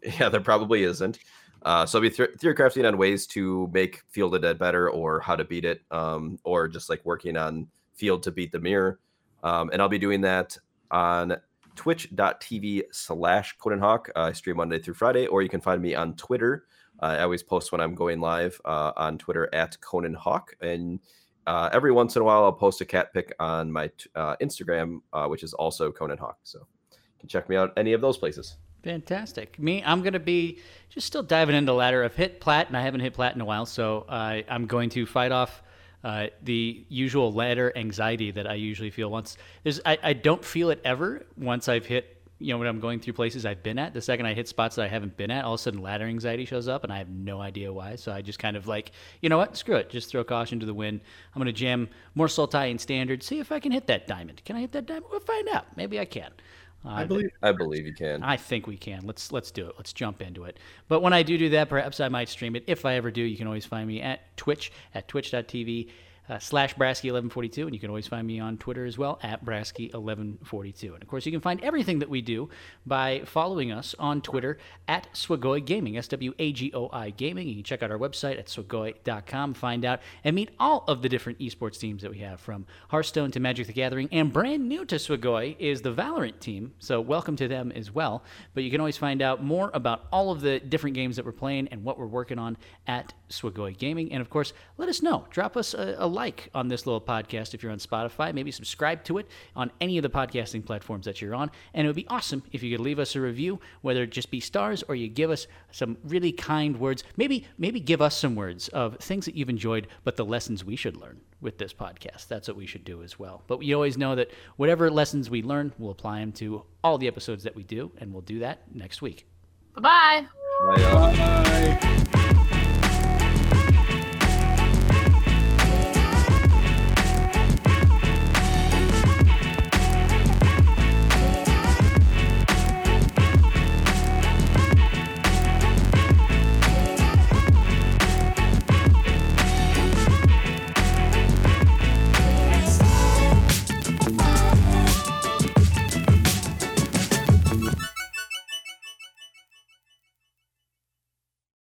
yeah, there probably isn't. Uh, so I'll be th- on ways to make Field of Dead better or how to beat it, um, or just like working on Field to beat the mirror. Um, and I'll be doing that on twitch.tv slash Conan Hawk. Uh, I stream Monday through Friday, or you can find me on Twitter. Uh, I always post when I'm going live uh, on Twitter at Conan Hawk. And uh, every once in a while, I'll post a cat pic on my t- uh, Instagram, which is also Conan Hawk. So you can check me out any of those places. Fantastic. Me, I'm going to be just still diving into ladder. I've hit plat, and I haven't hit plat in a while, so I I'm going to fight off uh, the usual ladder anxiety that I usually feel once. There's I, I don't feel it ever once I've hit. You know, when I'm going through places I've been at, the second I hit spots that I haven't been at, all of a sudden ladder anxiety shows up, and I have no idea why. So I just kind of like, you know what? Screw it. Just throw caution to the wind. I'm going to jam more Sultai in standard, see if I can hit that diamond. Can I hit that diamond? We'll find out. Maybe I can. I believe. I believe you can. I think we can. Let's let's do it. Let's jump into it. But when I do do that, perhaps I might stream it. If I ever do, you can always find me at Twitch at twitch.tv uh, slash Brasky1142, and you can always find me on Twitter as well at Brasky1142. And of course, you can find everything that we do by following us on Twitter at Swagoi Gaming, S W A G O I Gaming. You can check out our website at swagoi.com, find out and meet all of the different esports teams that we have from Hearthstone to Magic the Gathering. And brand new to Swagoi is the Valorant team, so welcome to them as well. But you can always find out more about all of the different games that we're playing and what we're working on at Swagoi Gaming. And of course, let us know. Drop us a, a like on this little podcast if you're on Spotify. Maybe subscribe to it on any of the podcasting platforms that you're on. And it would be awesome if you could leave us a review, whether it just be stars or you give us some really kind words. Maybe maybe give us some words of things that you've enjoyed, but the lessons we should learn with this podcast. That's what we should do as well. But we always know that whatever lessons we learn, we'll apply them to all the episodes that we do, and we'll do that next week. Bye bye. Bye, y'all. Bye.